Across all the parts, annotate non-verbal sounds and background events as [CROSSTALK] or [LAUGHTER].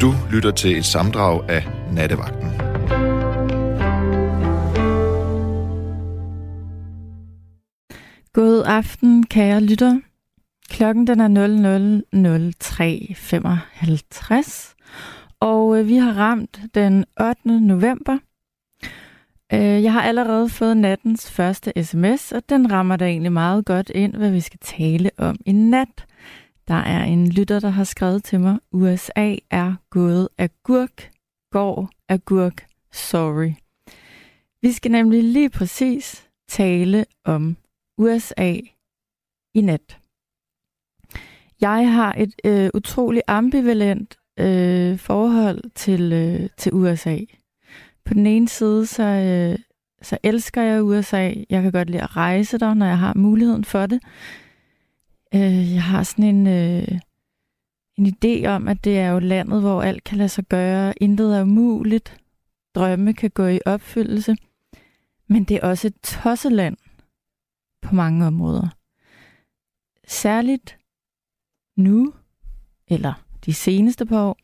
Du lytter til et samdrag af Nattevagten. God aften, kære lytter. Klokken den er 00.03.55, og øh, vi har ramt den 8. november. Øh, jeg har allerede fået nattens første sms, og den rammer da egentlig meget godt ind, hvad vi skal tale om i nat. Der er en lytter, der har skrevet til mig, USA er gået agurk, går agurk, sorry. Vi skal nemlig lige præcis tale om USA i nat. Jeg har et øh, utroligt ambivalent øh, forhold til, øh, til USA. På den ene side, så, øh, så elsker jeg USA. Jeg kan godt lide at rejse der, når jeg har muligheden for det. Øh, jeg har sådan en, øh, en idé om, at det er jo landet, hvor alt kan lade sig gøre. Intet er umuligt. Drømme kan gå i opfyldelse. Men det er også et tosseland på mange områder. Særligt nu, eller de seneste par år.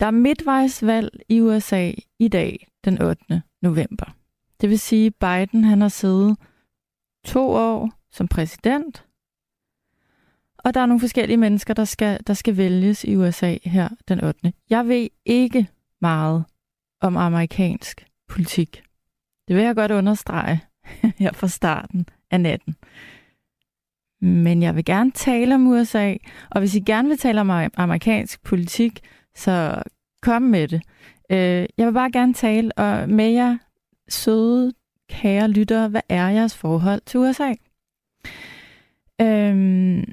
Der er midtvejsvalg i USA i dag, den 8. november. Det vil sige, at Biden han har siddet to år som præsident, og der er nogle forskellige mennesker, der skal, der skal vælges i USA her den 8. Jeg ved ikke meget om amerikansk politik. Det vil jeg godt understrege [LAUGHS] her fra starten af natten. Men jeg vil gerne tale om USA, og hvis I gerne vil tale om amerikansk politik, så kom med det. Øh, jeg vil bare gerne tale med jer, søde, kære lyttere, hvad er jeres forhold til USA? Øhm,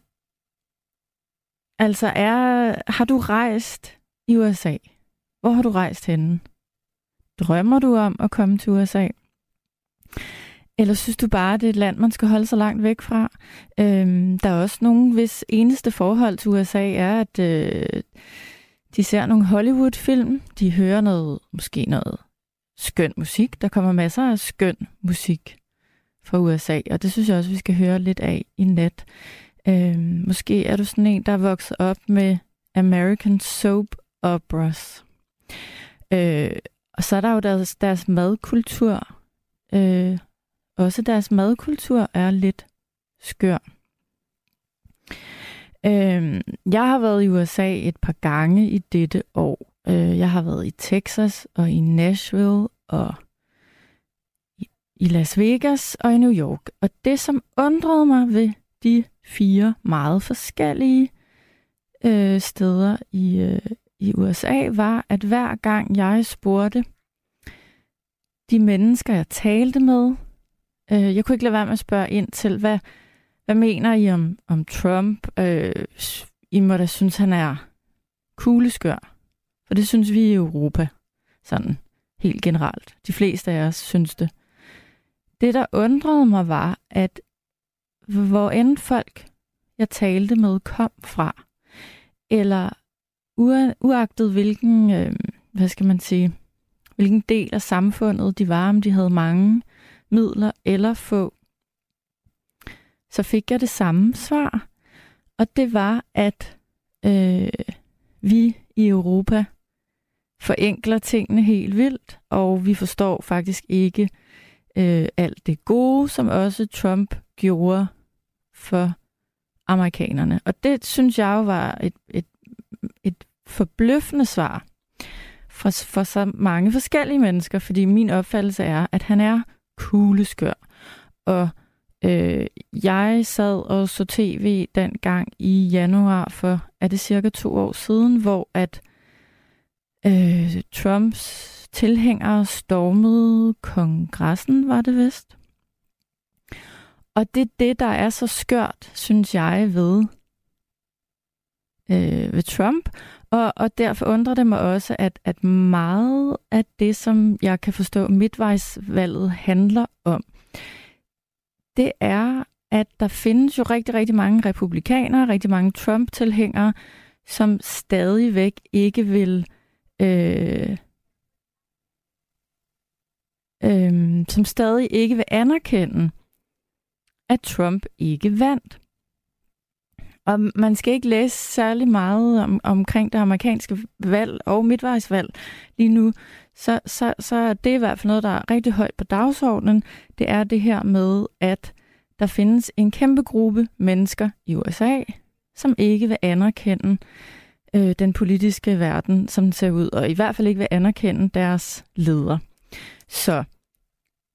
altså, er, har du rejst i USA? Hvor har du rejst henne? Drømmer du om at komme til USA? Eller synes du bare, det er et land, man skal holde sig langt væk fra? Øhm, der er også nogen, hvis eneste forhold til USA er, at øh, de ser nogle Hollywood-film, de hører noget, måske noget skøn musik. Der kommer masser af skøn musik fra USA, og det synes jeg også, vi skal høre lidt af i nat. Øh, måske er du sådan en, der er vokset op med American Soap Operas. Øh, og så er der jo deres, deres madkultur. Øh, også deres madkultur er lidt skør. Øh, jeg har været i USA et par gange i dette år. Øh, jeg har været i Texas og i Nashville og i Las Vegas og i New York. Og det, som undrede mig ved de fire meget forskellige øh, steder i, øh, i USA, var, at hver gang jeg spurgte de mennesker, jeg talte med, øh, jeg kunne ikke lade være med at spørge ind til, hvad, hvad mener I om, om Trump? Øh, I må da synes, han er kugleskør. For det synes vi i Europa, sådan helt generelt. De fleste af os synes det. Det, der undrede mig, var, at hvor end folk, jeg talte med, kom fra, eller uagtet hvilken, øh, hvad skal man sige, hvilken del af samfundet de var, om de havde mange midler eller få, så fik jeg det samme svar. Og det var, at øh, vi i Europa forenkler tingene helt vildt, og vi forstår faktisk ikke øh, alt det gode, som også Trump gjorde for amerikanerne. Og det synes jeg jo var et, et, et forbløffende svar for, for så mange forskellige mennesker, fordi min opfattelse er, at han er kugleskør. Og øh, jeg sad og så tv dengang i januar for, er det cirka to år siden, hvor at øh, Trumps tilhængere stormede kongressen, var det vist. Og det er det, der er så skørt, synes jeg, ved, øh, ved Trump. Og, og derfor undrer det mig også, at, at meget af det, som jeg kan forstå, midtvejsvalget handler om, det er, at der findes jo rigtig, rigtig mange republikanere, rigtig mange Trump-tilhængere, som stadigvæk ikke vil øh, øh, som stadig ikke vil anerkende, at Trump ikke vandt. Og man skal ikke læse særlig meget om, omkring det amerikanske valg og midtvejsvalg lige nu, så, så, så det er det i hvert fald noget, der er rigtig højt på dagsordenen. Det er det her med, at der findes en kæmpe gruppe mennesker i USA, som ikke vil anerkende øh, den politiske verden, som den ser ud, og i hvert fald ikke vil anerkende deres ledere. Så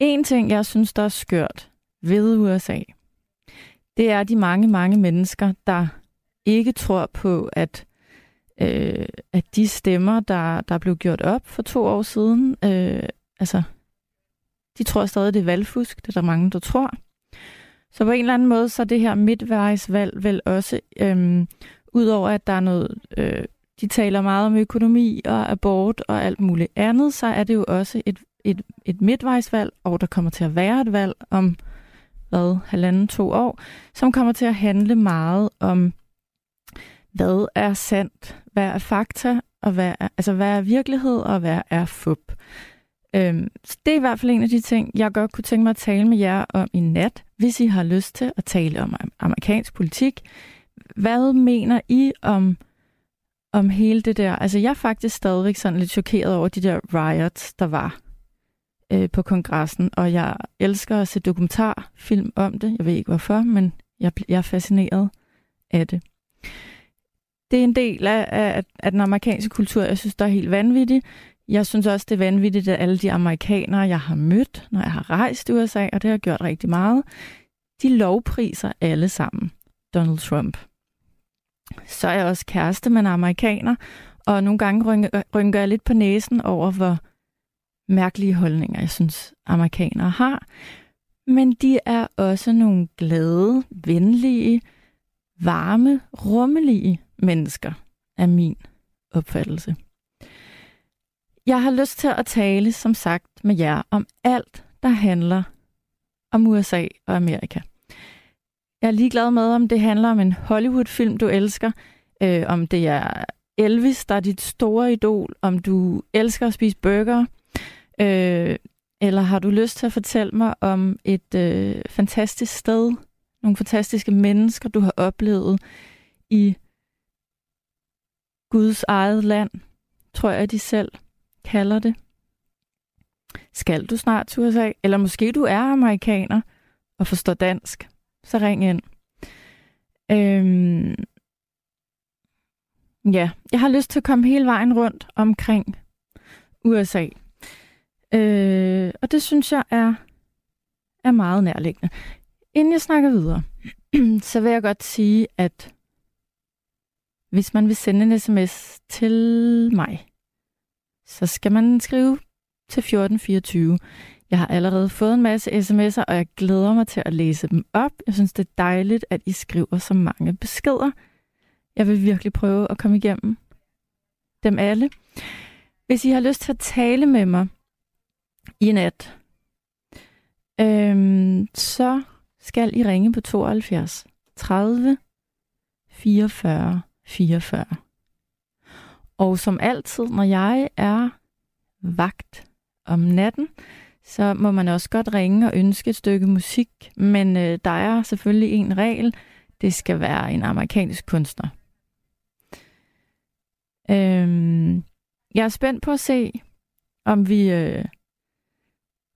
en ting, jeg synes, der er skørt ved USA, det er de mange, mange mennesker, der ikke tror på, at, øh, at de stemmer, der, der blev gjort op for to år siden, øh, altså, de tror stadig, det er valgfusk. Det er der mange, der tror. Så på en eller anden måde, så er det her midtvejsvalg vel også, øh, udover at der er noget, øh, de taler meget om økonomi og abort og alt muligt andet, så er det jo også et, et, et midtvejsvalg, og der kommer til at være et valg om hvad, halvanden, to år, som kommer til at handle meget om, hvad er sandt, hvad er fakta, og hvad er, altså, hvad er virkelighed, og hvad er fup. Øhm, så det er i hvert fald en af de ting, jeg godt kunne tænke mig at tale med jer om i nat, hvis I har lyst til at tale om amerikansk politik. Hvad mener I om, om hele det der? Altså, jeg er faktisk stadigvæk sådan lidt chokeret over de der riots, der var øh, på kongressen, og jeg elsker at se dokumentarfilm om det. Jeg ved ikke hvorfor, men jeg, jeg er fascineret af det. Det er en del af, af, af den amerikanske kultur, jeg synes, der er helt vanvittig. Jeg synes også, det er vanvittigt, at alle de amerikanere, jeg har mødt, når jeg har rejst i USA, og det har jeg gjort rigtig meget, de lovpriser alle sammen Donald Trump. Så er jeg også kæreste med en amerikaner, og nogle gange rynker, rynker jeg lidt på næsen over, hvor mærkelige holdninger, jeg synes, amerikanere har. Men de er også nogle glade, venlige, varme, rummelige mennesker, er min opfattelse. Jeg har lyst til at tale, som sagt, med jer om alt, der handler om USA og Amerika. Jeg er ligeglad med, om det handler om en Hollywood-film, du elsker, øh, om det er Elvis, der er dit store idol, om du elsker at spise burger, Øh, eller har du lyst til at fortælle mig om et øh, fantastisk sted, nogle fantastiske mennesker, du har oplevet i Guds eget land, tror jeg, de selv kalder det. Skal du snart til USA? Eller måske du er amerikaner og forstår dansk, så ring ind. Øhm, ja, jeg har lyst til at komme hele vejen rundt omkring USA. Øh, og det synes jeg er, er meget nærliggende. Inden jeg snakker videre, [CLEARS THROAT] så vil jeg godt sige, at hvis man vil sende en sms til mig, så skal man skrive til 1424. Jeg har allerede fået en masse sms'er, og jeg glæder mig til at læse dem op. Jeg synes, det er dejligt, at I skriver så mange beskeder. Jeg vil virkelig prøve at komme igennem dem alle. Hvis I har lyst til at tale med mig, i nat, øhm, så skal I ringe på 72 30 44 44. Og som altid, når jeg er vagt om natten, så må man også godt ringe og ønske et stykke musik, men øh, der er selvfølgelig en regel. Det skal være en amerikansk kunstner. Øhm, jeg er spændt på at se, om vi øh,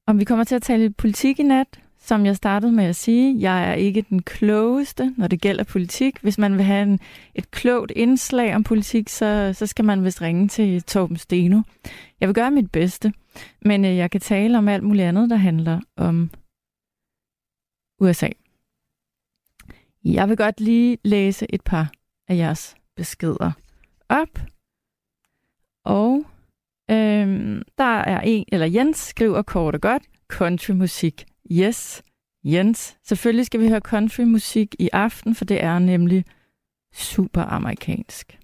om vi kommer til at tale politik i nat, som jeg startede med at sige, jeg er ikke den klogeste, når det gælder politik. Hvis man vil have en, et klogt indslag om politik, så, så skal man vist ringe til Torben Steno. Jeg vil gøre mit bedste, men øh, jeg kan tale om alt muligt andet, der handler om USA. Jeg vil godt lige læse et par af jeres beskeder op. Og Øhm, der er en, eller Jens skriver kort og godt, countrymusik. Yes, Jens. Selvfølgelig skal vi høre countrymusik i aften, for det er nemlig super amerikansk.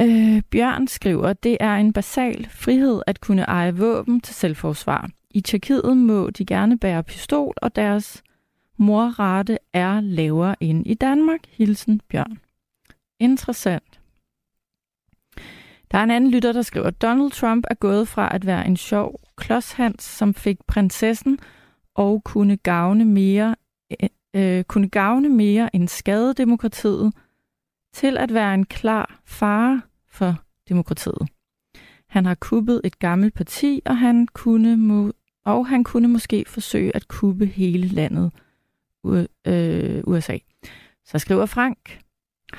Øh, Bjørn skriver, det er en basal frihed at kunne eje våben til selvforsvar. I Tjekkiet må de gerne bære pistol, og deres morrate er lavere end i Danmark. Hilsen Bjørn. Interessant. Der er en anden lytter, der skriver, at Donald Trump er gået fra at være en sjov klodshans, som fik prinsessen og kunne gavne mere øh, øh kunne gavne mere end skade demokratiet, til at være en klar fare for demokratiet. Han har kuppet et gammelt parti, og han kunne, må, og han kunne måske forsøge at kuppe hele landet øh, USA. Så skriver Frank,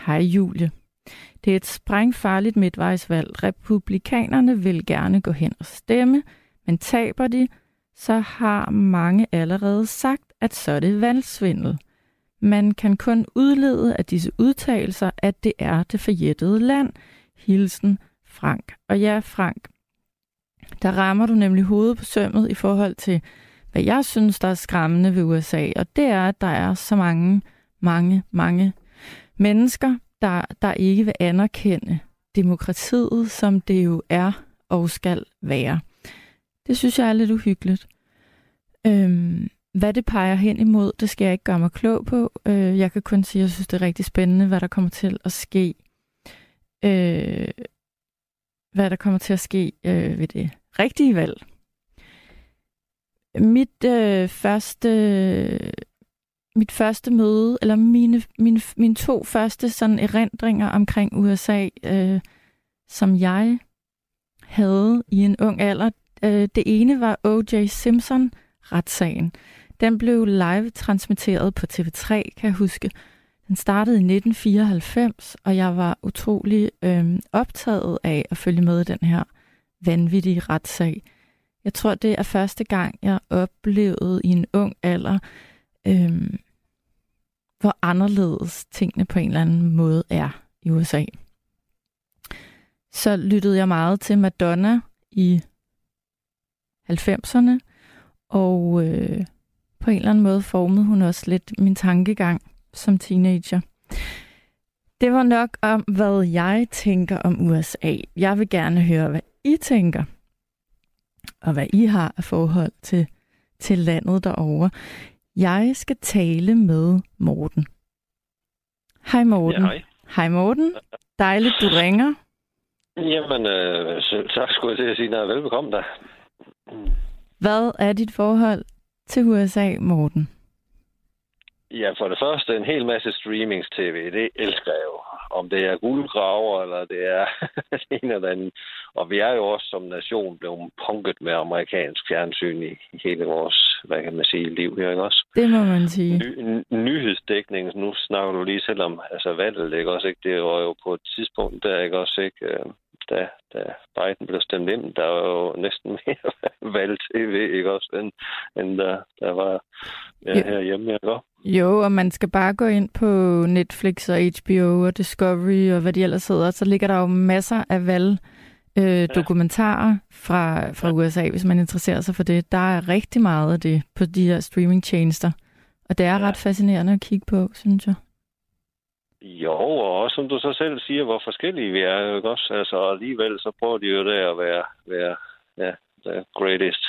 Hej Julie. Det er et sprængfarligt midtvejsvalg. Republikanerne vil gerne gå hen og stemme, men taber de, så har mange allerede sagt, at så er det valgsvindel. Man kan kun udlede af disse udtalelser, at det er det forjættede land. Hilsen Frank. Og ja, Frank, der rammer du nemlig hovedet på sømmet i forhold til, hvad jeg synes, der er skræmmende ved USA. Og det er, at der er så mange, mange, mange mennesker, der, der ikke vil anerkende demokratiet, som det jo er og skal være. Det synes jeg er lidt uhyggeligt. Øhm, hvad det peger hen imod, det skal jeg ikke gøre mig klog på. Øh, jeg kan kun sige, at jeg synes, det er rigtig spændende, hvad der kommer til at ske. Øh, hvad der kommer til at ske øh, ved det rigtige valg. Mit øh, første mit første møde, eller mine, mine, mine to første sådan erindringer omkring USA, øh, som jeg havde i en ung alder. Øh, det ene var O.J. Simpson-retssagen. Den blev live transmitteret på TV3, kan jeg huske. Den startede i 1994, og jeg var utrolig øh, optaget af at følge med i den her vanvittige retssag. Jeg tror, det er første gang, jeg oplevede i en ung alder, øh, hvor anderledes tingene på en eller anden måde er i USA. Så lyttede jeg meget til Madonna i 90'erne, og øh, på en eller anden måde formede hun også lidt min tankegang som teenager. Det var nok om, hvad jeg tænker om USA. Jeg vil gerne høre, hvad I tænker, og hvad I har af forhold til, til landet derovre. Jeg skal tale med Morten. Hej Morten. Ja, hej. Hej Morten. Dejligt, du ringer. Jamen, øh, så, skulle jeg til at sige, at velbekomme dig. Hvad er dit forhold til USA, Morten? Ja, for det første en hel masse streamings-tv. Det elsker jeg jo. Om det er guldgraver, eller det er [LAUGHS] ene eller andet. Og vi er jo også som nation blevet punket med amerikansk fjernsyn i, hele vores, hvad kan man sige, liv her, ikke også? Det må man sige. Ny, nyhedsdækning, nu snakker du lige selv om altså valget, ikke også? Ikke? Det var jo på et tidspunkt, der ikke også ikke, øh, da, da Biden blev stemt ind, der var jo næsten [LAUGHS] mere valg-tv, ikke også, end, end der, der var ja, Ja. herhjemme, ikke også? Jo, og man skal bare gå ind på Netflix og HBO og Discovery og hvad de ellers hedder, så ligger der jo masser af valg øh, dokumentarer fra, fra USA, hvis man interesserer sig for det. Der er rigtig meget af det på de her streamingtjenester. Og det er Ja. ret fascinerende at kigge på, synes jeg. Jo, og også som du så selv siger, hvor forskellige vi er, ikke også? Altså, alligevel så prøver de jo der at være, være ja, the greatest.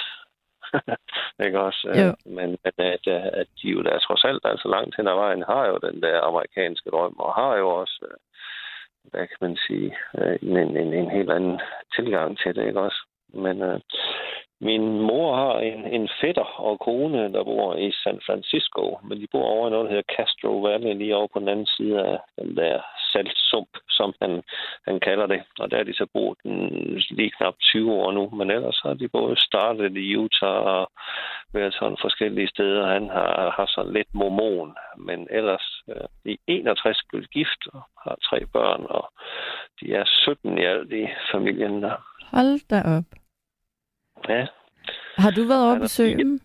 [LAUGHS] ikke også? Jo. Men, men at, at de jo der trods alt, altså langt hen ad vejen, har jo den der amerikanske drøm, og har jo også, øh, hvad kan man sige, øh, en, en, en helt anden tilgang til det, ikke også? Men øh, min mor har en, en fætter og kone, der bor i San Francisco, men de bor over i noget, der hedder Castro Valley, lige over på den anden side af den der saltsump, som han, han kalder det. Og der er de så boet den, lige knap 20 år nu, men ellers har de både startet i Utah og været sådan forskellige steder. Han har, har sådan lidt mormon, men ellers øh, er 61 blevet gift og har tre børn, og de er 17 i alt i familien der. Hold da op. Ja, Har du været over at besøge dem?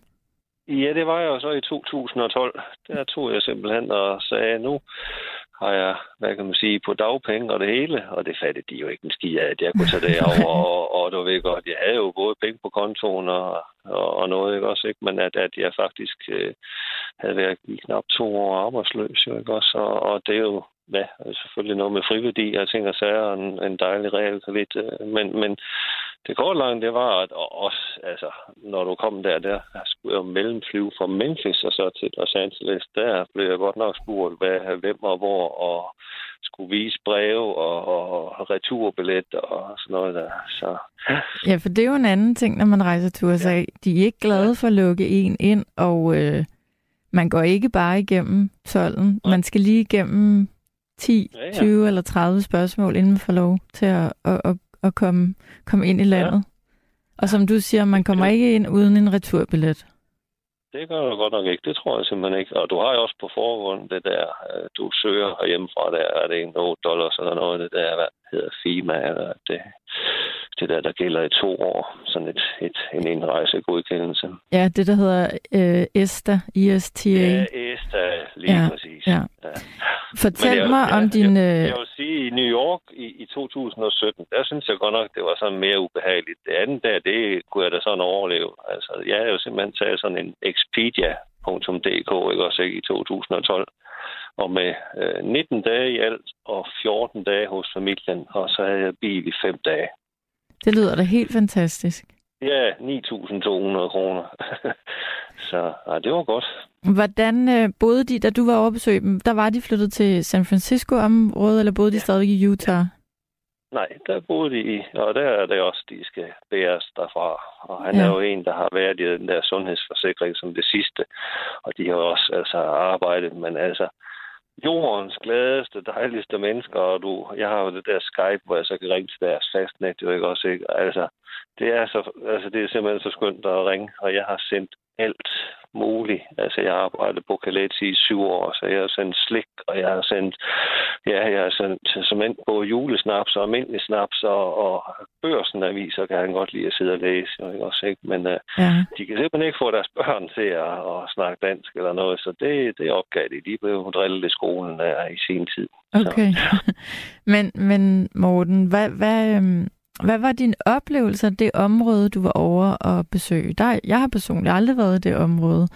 Ja, det var jeg jo så i 2012. Der tog jeg simpelthen og sagde, nu har jeg, hvad kan man sige, på dagpenge og det hele, og det fattede de jo ikke en ski af, at jeg kunne tage [LAUGHS] det over, og, og du ved godt, jeg havde jo både penge på kontoen og, og, og noget, ikke også, ikke? men at, at jeg faktisk øh, havde været i knap to år arbejdsløs, jo, ikke også, og, og det er jo, ja, selvfølgelig noget med friværdi og ting og sager, en, en dejlig realkredit, øh, men, men det korte lange, det var, at også, altså, når du kom der, der skulle jeg mellemflyve fra Memphis og så til Los Angeles. Der blev jeg godt nok spurgt, hvad, hvem og hvor, og skulle vise breve og, og returbillet og sådan noget der. Så Ja, for det er jo en anden ting, når man rejser til USA. De er ikke glade for at lukke en ind, og øh, man går ikke bare igennem 12. Man skal lige igennem 10, ja, ja. 20 eller 30 spørgsmål, inden man får lov til at, at, at, at komme, komme ind i landet. Ja. Og som du siger, man kommer ikke ind uden en returbillet. Det gør du godt nok ikke. Det tror jeg simpelthen ikke. Og du har jo også på forhånd det der, øh, du søger hjemmefra, der er det en 8 dollars eller noget, det der, hvad hedder FIMA, eller det, det der, der gælder i to år, sådan et, et, en indrejsegodkendelse. Ja, det der hedder øh, ESTA, ESTA. Ja, ESTA, lige ja, præcis. Ja. Ja. Fortæl jeg, mig om jeg, din... Jeg, jeg vil sige, i New York i, i 2017, der synes jeg godt nok, det var sådan mere ubehageligt. Det andet der, det kunne jeg da sådan overleve. Altså, jeg har jo simpelthen taget sådan en Expedia.dk, ikke også ikke, i 2012 og med øh, 19 dage i alt og 14 dage hos familien, og så havde jeg bil i fem dage. Det lyder da helt fantastisk. Ja, 9.200 kroner. [LAUGHS] så ja, det var godt. Hvordan øh, boede de, da du var over besøg dem? Der var de flyttet til San Francisco-området, eller boede de stadig i Utah? Nej, der boede de i, og der er det også, de skal bæres derfra. Og han ja. er jo en, der har været i den der sundhedsforsikring som det sidste, og de har også altså arbejdet, men altså, jordens gladeste, dejligste mennesker, og du, jeg har jo det der Skype, hvor jeg så kan ringe til deres fastnet, jo ikke også, ikke? Altså, det er, så, altså, det er simpelthen så skønt at ringe, og jeg har sendt alt muligt. Altså, jeg har arbejdet på Calais i syv år, så jeg har sendt slik, og jeg har sendt, ja, jeg har sendt som end på julesnaps og almindelig snaps og, og børsenaviser kan han godt lide at sidde og læse, jo, ikke også, ikke? Men uh, ja. de kan simpelthen ikke få deres børn til at, at snakke dansk eller noget, så det, det opgav de. De blev drillet i skolen der i sin tid. Okay. [LAUGHS] men, men Morten, hvad, hvad, øhm, hvad var din oplevelse af det område, du var over og besøge? Der, jeg har personligt aldrig været i det område.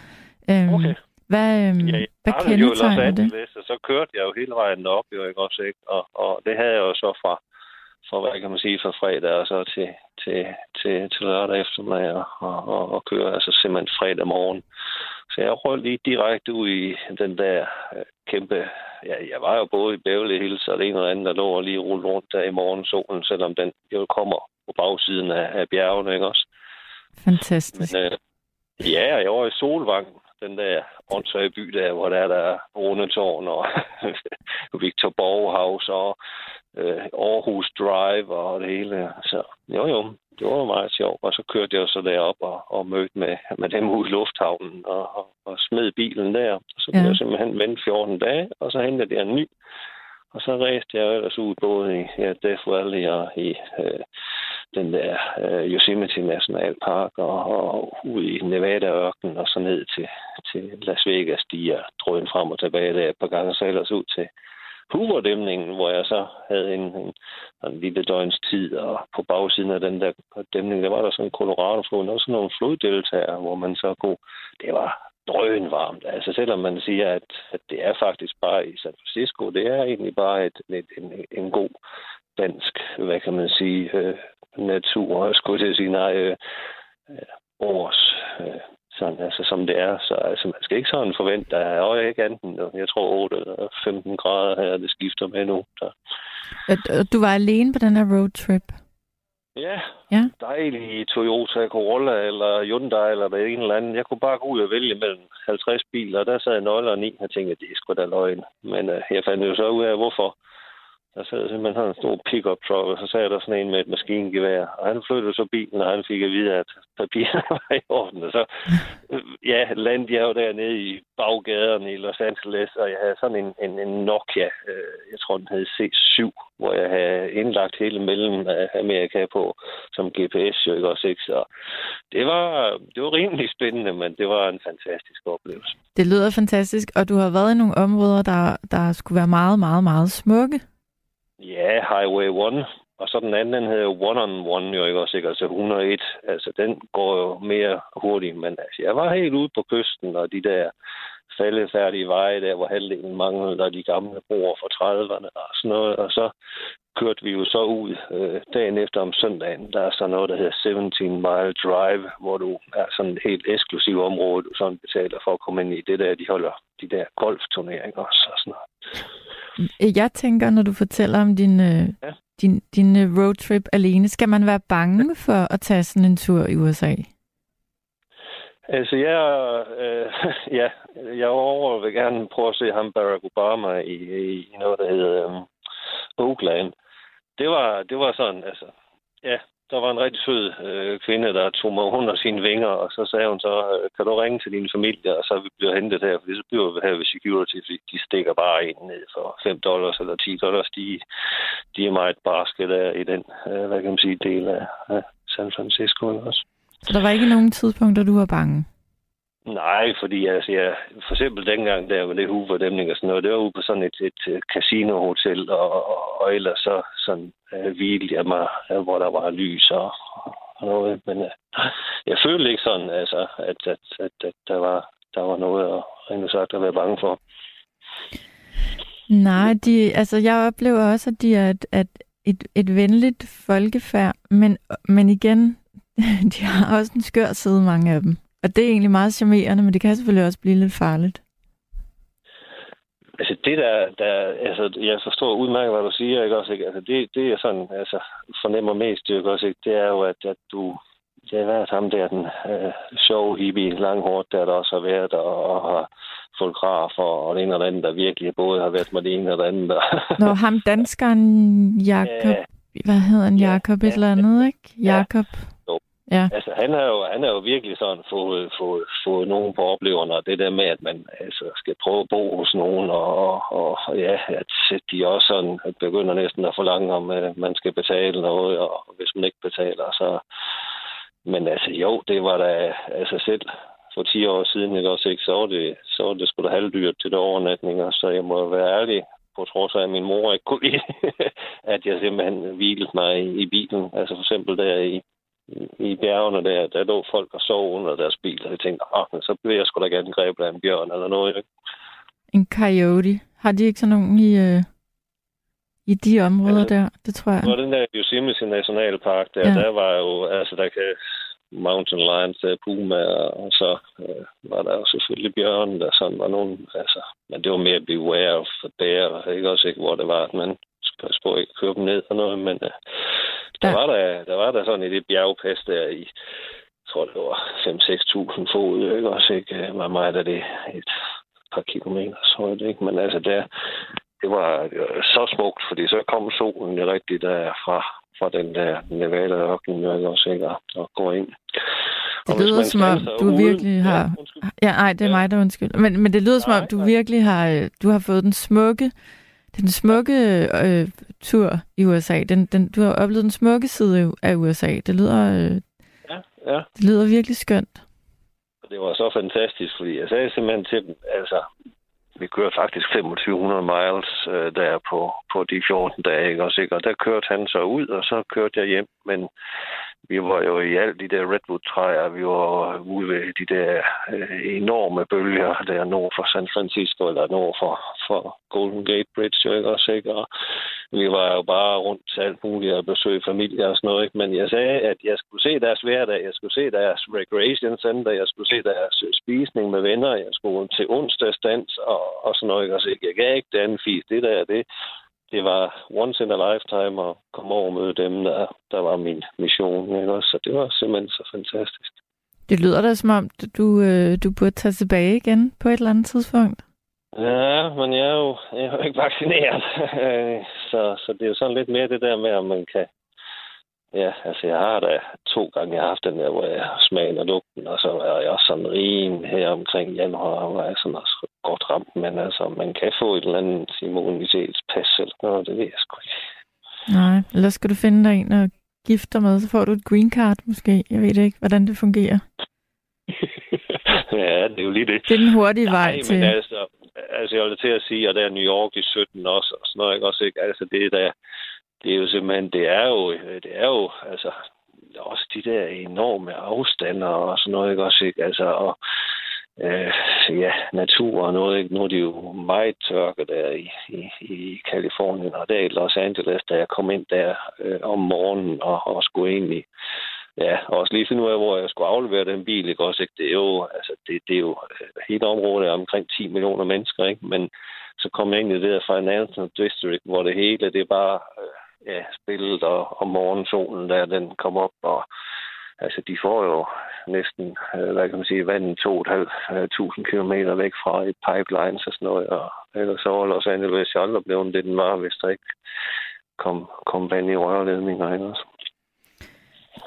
Øhm, okay. Hvad, øhm, ja, hvad kendetegner det? Og så kørte jeg jo hele vejen op, jo ikke også, ikke? Og, og det havde jeg jo så fra, fra, hvad kan man sige, fra fredag og så til, til, til, til lørdag eftermiddag og, og, og køre, altså simpelthen fredag morgen. Så jeg røg lige direkte ud i den der øh, kæmpe... Ja, jeg var jo både i Beverly Hills og det ene og andet, der lå og lige rullet rundt der i morgensolen, selvom den jo kommer på bagsiden af, af bjergene, ikke også? Fantastisk. Men, øh, ja, jeg var i Solvang, den der åndssvage by der, hvor der er der Rundetårn og [LAUGHS] Victor Borghaus og øh, Aarhus Drive og det hele. Så jo jo, det var meget sjovt. Og så kørte jeg så derop og, og mødte med, med dem ude i lufthavnen og, og, og smed bilen der. Så blev ja. jeg simpelthen vendt 14 dage, og så hentede jeg en ny. Og så rejste jeg ellers ud både i ja, Death Valley og i øh, den der øh, Yosemite National Park og, og ud i Nevada-ørkenen og så ned til, til Las Vegas. De er drøn frem og tilbage der et par gange, så ellers ud til Hoover-dæmningen, hvor jeg så havde en, en, en lille døgns tid, og på bagsiden af den der dæmning, der var der sådan en Colorado-flod, og sådan nogle floddeltager, hvor man så kunne... Det var drøn varmt. Altså selvom man siger, at, at det er faktisk bare i San Francisco, det er egentlig bare et, et, en, en god dansk, hvad kan man sige, øh, natur, skulle jeg sige, nej, øh, øh års øh, sådan, altså, som det er. Så altså, man skal ikke sådan forvente, der er jo ikke anden. Jeg tror 8 eller 15 grader her, det skifter med nu. Så. Du var alene på den her roadtrip? Ja, ja. dejlig Toyota Corolla eller Hyundai eller hvad en eller anden. Jeg kunne bare gå ud og vælge mellem 50 biler, og der sad nøglerne i. Jeg tænkte, at det er sgu da løgn. Men uh, jeg fandt jo så ud af, hvorfor. Der sad simpelthen sådan en stor pickup truck, og så sad der sådan en med et maskingevær. Og han flyttede så bilen, og han fik at vide, at papirerne [LAUGHS] var i orden. Og så [LAUGHS] ja, landede jeg jo dernede i baggaderne i Los Angeles, og jeg havde sådan en, en, en Nokia, øh, jeg tror den hed C7, hvor jeg havde indlagt hele mellem Amerika på som GPS, jo ikke også, ikke? Så det var, det var rimelig spændende, men det var en fantastisk oplevelse. Det lyder fantastisk, og du har været i nogle områder, der, der skulle være meget, meget, meget smukke. Ja, Highway 1. Og så den anden, den hedder One on One, jo ikke også, ikke? Altså 101. Altså, den går jo mere hurtigt. Men altså, jeg var helt ude på kysten, og de der faldefærdige veje der, hvor halvdelen manglede, og de gamle broer fra 30'erne og sådan noget. Og så kørte vi jo så ud øh, dagen efter om søndagen. Der er så noget, der hedder 17 Mile Drive, hvor du er sådan et helt eksklusivt område, du sådan betaler for at komme ind i det der, de holder de der golfturneringer også og sådan noget. Jeg tænker, når du fortæller om din, øh, ja. din, din øh, roadtrip alene, skal man være bange for at tage sådan en tur i USA? Altså, jeg, øh, [LAUGHS] ja, jeg over vil gerne prøve at se ham Barack Obama i, i noget, der hedder um, Oakland. Det var, det var sådan, altså, ja, der var en rigtig sød øh, kvinde, der tog mig under sine vinger, og så sagde hun så, øh, kan du ringe til din familie, og så vi bliver hentet her, for så bliver vi her ved security, fordi de stikker bare ind ned for 5 dollars eller 10 dollars. De, de er meget barske der i den, øh, hvad kan man sige, del af, af San Francisco også. Så der var ikke nogen tidspunkter, du var bange? Nej, fordi altså, jeg, for eksempel dengang der var det huvudemning og sådan noget, det var ude på sådan et, et casinohotel, og, og, og ellers så sådan øh, hvilede jeg mig, øh, hvor der var lys og, og noget. Men øh, jeg følte ikke sådan, altså, at, at, at, at der, var, der var noget og rent sagt at være bange for. Nej, de, altså jeg oplever også, at de er et, et, et, et venligt folkefærd, men, men igen, [LAUGHS] de har også en skør side, mange af dem. Og det er egentlig meget charmerende, men det kan selvfølgelig også blive lidt farligt. Altså det der, der altså jeg forstår udmærket, hvad du siger, ikke også, ikke? Altså det, det er sådan, altså fornemmer mest, ikke også, ikke? Det er jo, at, at du, det har været ham der, den øh, sjove hippie, langhårdt, der der også har været, og, og har fotografer og det ene og det andet, der virkelig både har været med det ene og det andet. [LAUGHS] Nå, ham danskeren Jakob, ja, hvad hedder han, Jakob ja, et eller andet, ikke? Jakob. Ja. Ja. Altså, han har jo, han har jo virkelig sådan fået, fået, fået nogen på opleverne, og det der med, at man altså, skal prøve at bo hos nogen, og, og, og ja, at de også sådan begynder næsten at forlange, om at man skal betale noget, og hvis man ikke betaler, så... Men altså, jo, det var da altså selv for 10 år siden, ikke også ikke, så var det, så var det sgu da halvdyrt til det overnatninger, så jeg må være ærlig, på trods af, at min mor ikke kunne lide, [LAUGHS] at jeg simpelthen hvilede mig i, i bilen. Altså for eksempel der i, i bjergene der, der lå folk og sov under deres bil, og jeg tænkte, ah, så bliver jeg sgu da gerne grebet af en bjørn eller noget. Ikke? En coyote. Har de ikke sådan nogen i, øh, i de områder ja, der? Det tror jeg. Og den der Yosemite Nationalpark, der, ja. der var jo, altså der kan mountain lions, der puma, og så øh, var der jo selvfølgelig bjørn, der sådan var nogen, altså, men det var mere beware of the bear, ikke også ikke, hvor det var, at man at ikke køre dem ned og noget, men øh, der, ja. var der, der var der sådan i det bjergpas der i, jeg tror det var 5-6.000 fod, ikke også, ikke? Var meget af det et par kilometer, så det ikke, men altså der, det var, det var så smukt, fordi så kom solen jo rigtig der fra, fra den der Nevada ørken, også, ikke, og går ind. Det lyder som om, du ude, virkelig har... Ja, ja nej, det er ja. mig, der undskyld. Men, men det lyder som om, du nej. virkelig har, øh, du har fået den smukke den smukke øh, tur i USA. Den, den, du har oplevet den smukke side af USA. Det lyder, øh, ja, ja. Det lyder virkelig skønt. Det var så fantastisk, fordi jeg sagde simpelthen til dem, altså, vi kørte faktisk 2500 miles øh, der på, på de 14 dage, ikke? Og, sikkert, der kørte han så ud, og så kørte jeg hjem. Men vi var jo i alt de der redwood-træer, vi var ude ved de der øh, enorme bølger der nord for San Francisco, eller nord for, for Golden Gate Bridge, jo ikke også, ikke? Og vi var jo bare rundt til alt muligt og besøge familie og sådan noget, ikke? Men jeg sagde, at jeg skulle se deres hverdag, jeg skulle se deres recreation center, jeg skulle se deres øh, spisning med venner, jeg skulle til onsdagsdans og, og sådan noget, ikke? Altså, jeg gav ikke den andet fis, det der, det, det var once in a lifetime at komme over og møde dem, der, der var min mission. Ikke? Så det var simpelthen så fantastisk. Det lyder da som om, du, øh, du burde tage tilbage igen på et eller andet tidspunkt. Ja, men jeg er jo, jeg er jo ikke vaccineret. [LAUGHS] så, så det er jo sådan lidt mere det der med, om man kan Ja, altså jeg har da to gange, jeg har haft den der, hvor jeg smagen og lugten, og så er jeg også sådan rim her omkring januar, hvor jeg sådan også godt ramt, men altså man kan få et eller andet immunitetspas eller noget, det ved jeg sgu ikke. Nej, eller skal du finde dig en og gifte dig med, så får du et green card måske. Jeg ved ikke, hvordan det fungerer. [LAUGHS] ja, det er jo lige det. Det er den hurtige Nej, vej til... Men altså, altså, jeg vil til at sige, at der er New York i 17 også, og sådan noget, ikke? Også, ikke? Altså, det er der, det er jo simpelthen, det er jo, det er jo, altså, også de der enorme afstander og sådan noget, ikke også, ikke? Altså, og, øh, Altså, ja, natur og noget, ikke? Nu er de jo meget tørke der i, i, i Kalifornien, og der i Los Angeles, da jeg kom ind der øh, om morgenen og, og skulle egentlig Ja, og også lige finde ud af, hvor jeg skulle aflevere den bil, ikke også, ikke? Det er jo, altså, det, det er jo, øh, hele området er omkring 10 millioner mennesker, ikke? Men så kom jeg ind i det der Financial District, hvor det hele, det er bare, øh, ja, spillet og, og morgensolen, der den kom op, og altså, de får jo næsten, øh, hvad kan man sige, vandet 2.500 km væk fra et pipeline og sådan noget. Og ellers så var Los Angeles jo aldrig blevet det, den var, hvis der ikke kom, kom vand i rørledninger. Også?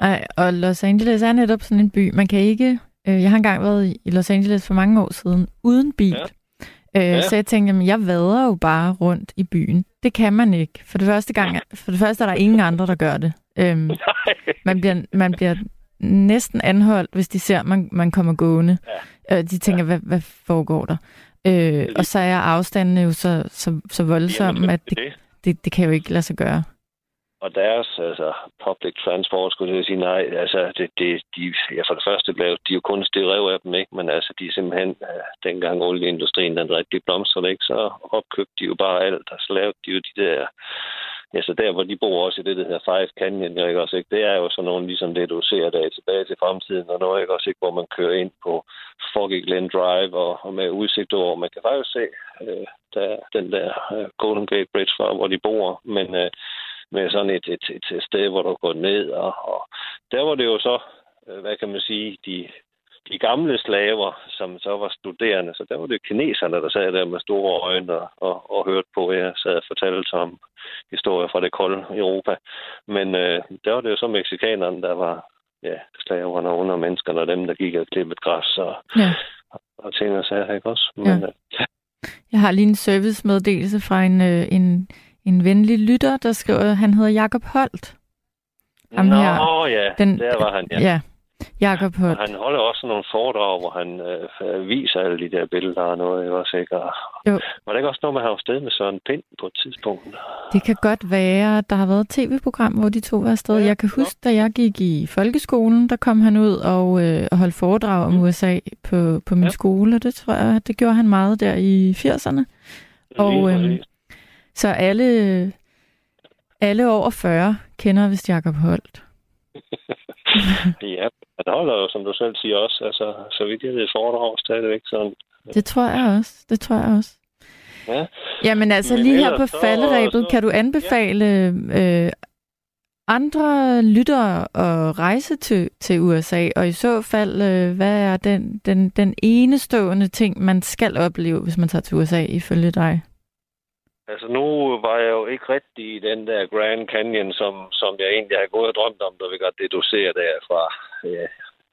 Ej, og Los Angeles er netop sådan en by. Man kan ikke... Øh, jeg har engang været i Los Angeles for mange år siden uden bil. Ja. Øh, ja. Så jeg tænkte, jamen, jeg vader jo bare rundt i byen. Det kan man ikke. For det første, gang, for det første er der ingen andre, der gør det. Øhm, [LAUGHS] man, bliver, man bliver næsten anholdt, hvis de ser, at man, man kommer gående. Ja. Øh, de tænker, ja. hvad, hvad foregår der? Øh, og så er afstanden jo så, så, så voldsom, at det, det, det kan jo ikke lade sig gøre og deres altså, public transport, skulle jeg sige, nej, altså, det, det, de, ja, for det første blev de jo kun stereo af dem, ikke? men altså, de er simpelthen, dengang olieindustrien den rigtig blomstrede, ikke? så opkøbte de jo bare alt, og så lavede de jo de der, ja, så der, hvor de bor også i det, der hedder Five Canyon, ikke? Også, ikke? det er jo sådan nogle, ligesom det, du ser der tilbage til fremtiden, og noget, ikke? Også, ikke? hvor man kører ind på Foggy Glen Drive, og, og med udsigt over, man kan faktisk se øh, der, den der øh, Golden Gate Bridge, fra, hvor de bor, men øh, med sådan et, et, et, et sted, hvor du går ned. Og, og der var det jo så, øh, hvad kan man sige, de, de gamle slaver, som så var studerende, så der var det kineserne, der sad der med store øjne og, og, og hørte på, at jeg sad og fortalte om historier fra det kolde Europa. Men øh, der var det jo så mexikanerne, der var ja, slaverne under menneskerne, og dem, der gik og klippet græs og, ja. og, og ting og sager, ikke også? Men, ja. Øh, Jeg har lige en servicemeddelelse fra en, øh, en en venlig lytter, der skriver, han hedder Jakob Holt. Ham Nå her, ja, den, der var han, ja. ja. Jakob Holt. Han holder også nogle foredrag, hvor han øh, viser alle de der billeder og noget, ikke også, ikke? Og, jo. Var det ikke også noget med, at han var sted med Søren Pind på et tidspunkt? Det kan godt være. Der har været et tv-program, hvor de to var afsted. Ja, jeg kan huske, da jeg gik i folkeskolen, der kom han ud og, øh, holdt foredrag om mm. USA på, på min ja. skole, det tror jeg, det gjorde han meget der i 80'erne. Og, øh, så alle, alle over 40 kender vist Jacob Holt. [LAUGHS] ja, han holder jo, som du selv siger også, altså, så vidt jeg ved, foredrag stadigvæk sådan. Det tror jeg også, det tror jeg også. Ja. Jamen altså, Men lige her på falderæbet, så, kan du anbefale ja. øh, andre lyttere at rejse til, til USA, og i så fald, øh, hvad er den, den, den enestående ting, man skal opleve, hvis man tager til USA, ifølge dig? Altså nu var jeg jo ikke rigtig i den der Grand Canyon, som, som jeg egentlig har gået og drømt om, da vi godt deducerer derfra. Ja,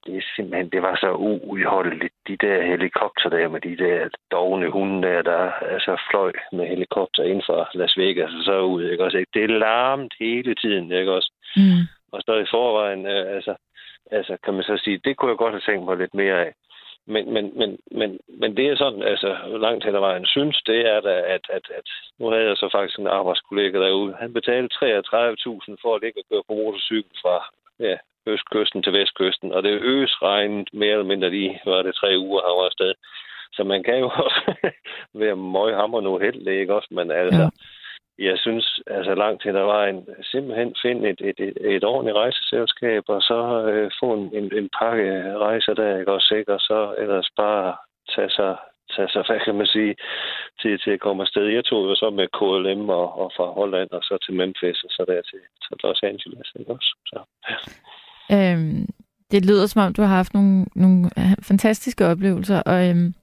det er simpelthen, det var så uudholdeligt. De der helikopter der med de der dogne hunde der, der altså fløj med helikopter ind fra Las Vegas og så ud, ikke også? Det er larmt hele tiden, ikke også? Mm. Og så i forvejen, øh, altså, altså, kan man så sige, det kunne jeg godt have tænkt mig lidt mere af. Men, men, men, men, men det er sådan, altså langt hen ad vejen synes, det er da, at, at, at nu havde jeg så faktisk en arbejdskollega derude. Han betalte 33.000 for at ligge og køre på motorcykel fra ja, østkysten til vestkysten, og det øges regnet mere eller mindre lige, var det tre uger, han var afsted. Så man kan jo [LAUGHS] også være møghammer nu heldig, ikke også? Men altså, ja jeg synes, altså langt hen ad vejen, simpelthen finde et, et, et, et ordentligt rejseselskab, og så øh, få en, en, en pakke rejser der, ikke også sikkert, så ellers bare tage sig, tage sig, [LAUGHS] hvad kan man sige, til, til at komme afsted. Jeg tog jo så med KLM og, og fra Holland, og så til Memphis, og så der til, til Los Angeles, ikke også? Så, ja. Øhm, det lyder som om, du har haft nogle, nogle fantastiske oplevelser, og øhm,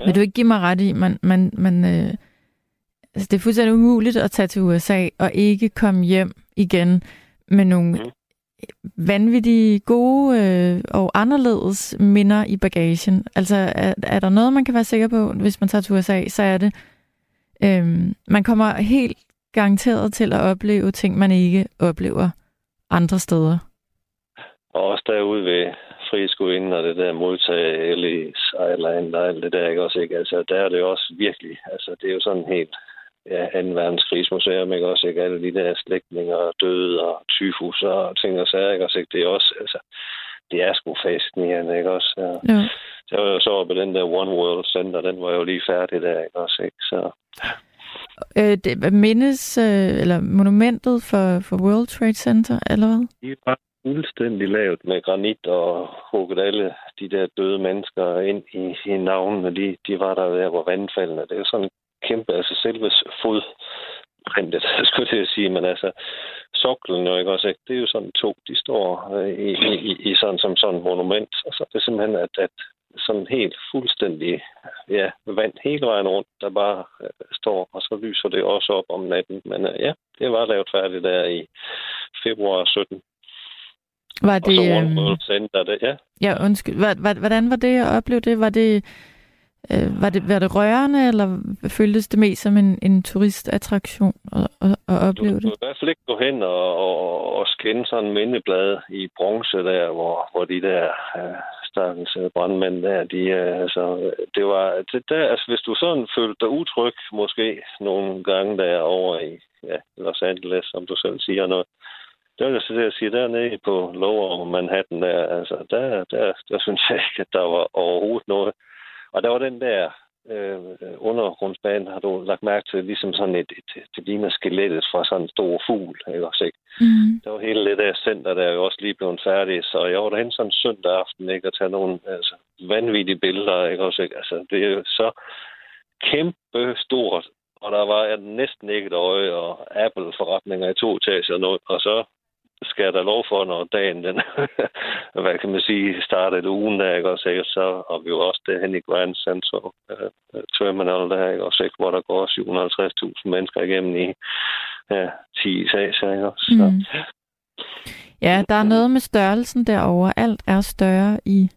ja. vil du ikke give mig ret i, man, man, man øh, Altså, det er fuldstændig umuligt at tage til USA og ikke komme hjem igen med nogle mm. vanvittige, gode øh, og anderledes minder i bagagen. Altså, er, er der noget, man kan være sikker på, hvis man tager til USA, så er det, øh, man kommer helt garanteret til at opleve ting, man ikke oplever andre steder. Og også derude ved friskolen og det der modtage Ellis Island og alt det der, ikke også, ikke? Altså, der er det jo også virkelig, altså, det er jo sådan helt ja, 2. verdenskrigsmuseum, ikke også, ikke? Alle de der slægtninger og døde og tyfus og ting og sager, ikke også, ikke? Det er også, altså, det er sgu fascinerende, ikke også? Ja. ja. Så var jo så på den der One World Center, den var jo lige færdig der, ikke også, ikke? Så... Øh, det, mindes, øh, eller monumentet for, for World Trade Center, eller hvad? Fuldstændig lavet med granit og hugget alle de der døde mennesker ind i, i navnene. De, de var der der, hvor vandfaldene. Det er sådan kæmpe, altså selve fodprintet, [LAUGHS] skulle jeg sige, men altså soklen, jo ikke også, ikke? det er jo sådan to, de står øh, i, i, i sådan som sådan monument, og så er det simpelthen, at, at sådan helt fuldstændig ja, vand hele vejen rundt, der bare øh, står, og så lyser det også op om natten. Men øh, ja, det var lavet færdigt der i februar 17. Var det... Og så øhm, One Center, det, ja. Ja, undskyld. Hvordan var det at opleve det? Var det, øh, var det, var det rørende, eller føltes det mest som en, en turistattraktion at, at, at opleve Du det? kan i hvert fald ikke gå hen og, og, og skænde sådan en mindeblad i bronze der, hvor, hvor de der øh, stakkels øh, brandmænd der, de, øh, altså, det var, det der, altså, hvis du sådan følte dig utryg, måske nogle gange der over i ja, Los Angeles, som du selv siger noget, det jeg så det at sige, dernede på Lower Manhattan der, altså, der, der, der synes jeg ikke, at der var overhovedet noget. Og der var den der øh, undergrundsbane, har du lagt mærke til, ligesom sådan et, et det ligner skelettet fra sådan en stor fugl, ikke også, ikke? Mm. Der var hele det der center, der er jo også lige blevet færdigt, så jeg var derhen sådan en søndag aften, ikke, at tage nogle altså, vanvittige billeder, ikke også, ikke? Altså, det er jo så kæmpe stort, og der var næsten ikke et øje, og Apple-forretninger i to etager, og, noget, og så skal jeg da lov for, når dagen den, [LAUGHS] hvad kan man sige, startede ugen der, ikke også, ikke? så har vi jo også derhen i Grand Central uh, Terminal der, ikke også, ikke? hvor der går 750.000 mennesker igennem i ja, 10 etager, ikke også? Så, Mm. Ja, der er noget med størrelsen derovre. Alt er større i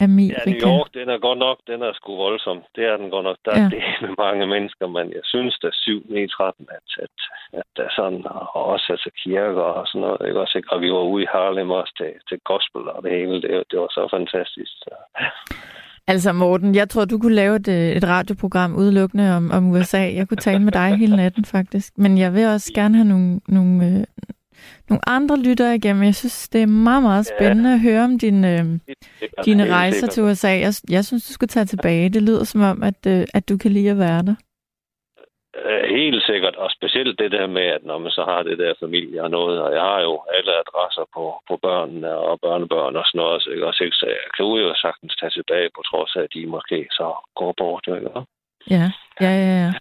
Ja, Amerika. New York, den er godt nok, den er sgu voldsom. Det er den godt nok. Der Ja. er det med mange mennesker, men jeg synes, der er 7 9 13, at, at, at der er sådan, og også altså kirker og sådan noget, ikke også, ikke? Og vi var ude i Harlem også til, til gospel og det hele, det, det var så fantastisk. Så. Altså Morten, jeg tror, du kunne lave et, øh, et radioprogram udelukkende om, om USA. Jeg kunne tale med dig hele natten, [LAUGHS] faktisk. Men jeg vil også gerne have nogle, nogle, øh, nogle andre lyttere igennem. Jeg synes, det er meget, meget Ja. spændende at høre om din, øh, dine rejser til USA. Jeg, jeg synes, du skal tage tilbage. Det lyder som om, at, øh, at du kan lide at være der. Øh, Helt sikkert, og specielt det der med, at når man så har det der familie og noget, og jeg har jo alle adresser på, på børnene og børnebørn og sådan noget, så, ikke? Også, ikke? så jeg kan jo sagtens tage tilbage, på trods af, at de måske så går bort. Ikke? Ja, ja, ja. ja.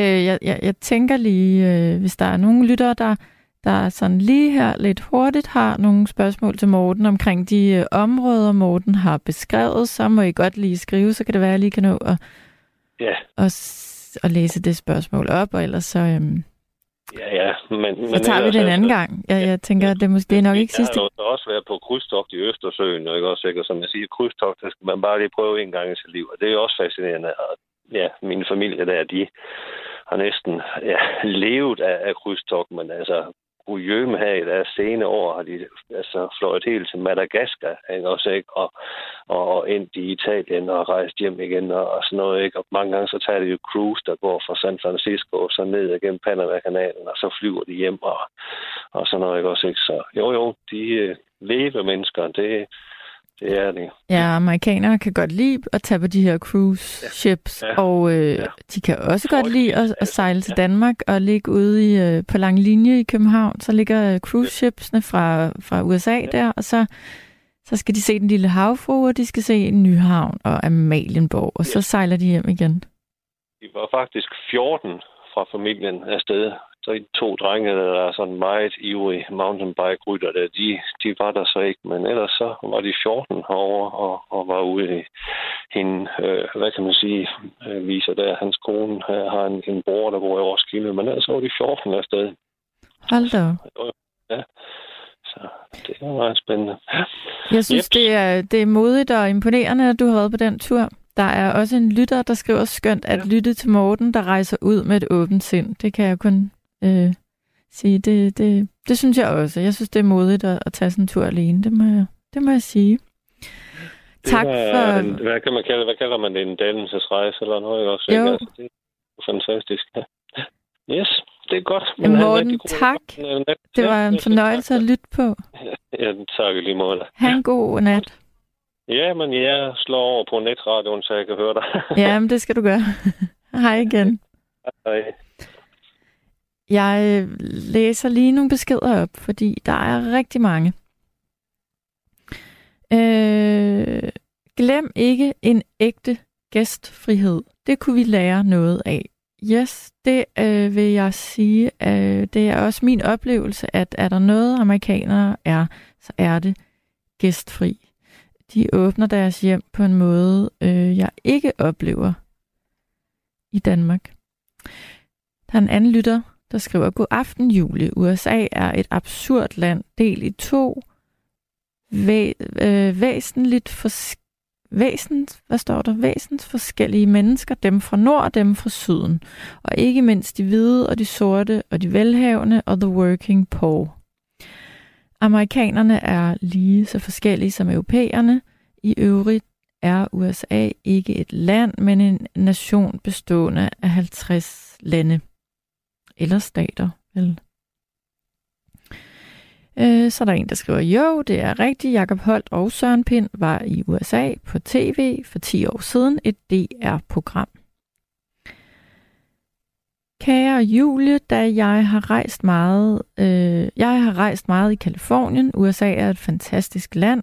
Øh, jeg, jeg, jeg tænker lige, øh, hvis der er nogle lyttere, der, der sådan lige her lidt hurtigt har nogle spørgsmål til Morten omkring de øh, områder, Morten har beskrevet, så må I godt lige skrive, så kan det være, at jeg lige kan nå at, Ja, at, at læse det spørgsmål op, og ellers så, øhm, ja, ja. Men, men så tager vi det en altså, anden gang. Jeg, jeg tænker, at det, måske, det er nok ikke sidste. Jeg har også været på krydstogt i Østersøen, og ikke også, ikke? Og som jeg siger, krydstogt, det skal man bare lige prøve en gang i sit liv, og det er jo også fascinerende. Og ja, min familie der, de har næsten ja, levet af, af krydstogt, men altså, Gujøme her i deres senere år har de altså fløjet helt til Madagaskar, ikke også, ikke? Og, og ind i Italien og rejst hjem igen og, og sådan noget, ikke? Og mange gange så tager de jo cruise, der går fra San Francisco og så ned igennem Panama-kanalen, og så flyver de hjem og, og sådan noget, ikke også, ikke? Så jo, jo, de øh, leve mennesker, det, det er det. Ja, amerikanere kan godt lide at tage på de her cruise ships, Ja. og øh, Ja. de kan også godt lide at, at sejle til Danmark og ligge ude i, øh, på lang linje i København. Så ligger øh, cruise shipsene fra, fra USA der, og så, så skal de se den lille havfru, og de skal se Nyhavn og Amalienborg, og så Ja. sejler de hjem igen. De var faktisk 14 fra familien afsted. Så de to drenge, der er sådan meget ivrige mountainbike-rytter, der, de, de var der så ikke. Men ellers så var de 14 herovre og, og var ude i hende, øh, hvad kan man sige, øh, viser der. Hans kone øh, har en, en bror, der bor i Roskilde, men ellers så var de 14 afsted. Hold da. Ja. Så det var meget spændende. Jeg synes, Jeps. det er, det er modigt og imponerende, at du har været på den tur. Der er også en lytter, der skriver skønt at Ja. lytte til Morten, der rejser ud med et åbent sind. Det kan jeg kun øh, sige. Det, det, det synes jeg også. Jeg synes, det er modigt at, at tage sådan en tur alene. Det må jeg, det må jeg sige. Det Tak var for... En, hvad, kan man kalde, hvad kalder man det? En dannelsesrejse eller noget? ikke Også, Jo. ikke? Altså, det er fantastisk. Ja. [LAUGHS] Yes, det er godt. Jamen, have en Morten, tak. nat. Det var en fornøjelse at lytte på. [LAUGHS] Ja, tak lige måde. Ha' en god nat. Ja, men jeg slår over på netradioen, så jeg kan høre dig. Ja, men det skal du gøre. [LAUGHS] Hej igen. Hej. Jeg læser lige nogle beskeder op, fordi der er rigtig mange. Øh, glem ikke en ægte gæstfrihed. Det kunne vi lære noget af. yes, det øh, vil jeg sige. Øh, det er også min oplevelse, at er der noget, amerikanere er, så er det gæstfri. De åbner deres hjem på en måde, øh, jeg ikke oplever i Danmark. Der er en anden lytter, der skriver, God aften, Julie. USA er et absurd land, del i to, væ- øh, væsentligt fors- væsent, hvad står der? Væsent forskellige mennesker, dem fra nord og dem fra syden. Og ikke mindst de hvide og de sorte og de velhavende og the working poor. Amerikanerne er lige så forskellige som europæerne. I øvrigt er USA ikke et land, men en nation bestående af 50 lande. Eller stater, vel? Øh, så er der en, der skriver, jo, det er rigtigt. Jakob Holt og Søren Pind var i USA på tv for 10 år siden, et DR-program. Kære Julie, da jeg har rejst meget, øh, jeg har rejst meget i Kalifornien. USA er et fantastisk land,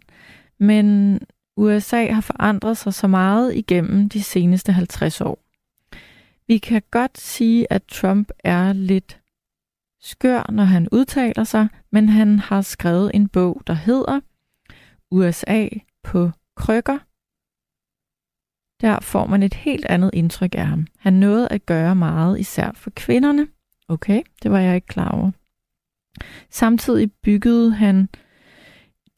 men USA har forandret sig så meget igennem de seneste 50 år. Vi kan godt sige, at Trump er lidt skør, når han udtaler sig, men han har skrevet en bog, der hedder USA på krykker. Der får man et helt andet indtryk af ham. Han nåede at gøre meget, især for kvinderne. Okay, det var jeg ikke klar over. Samtidig byggede han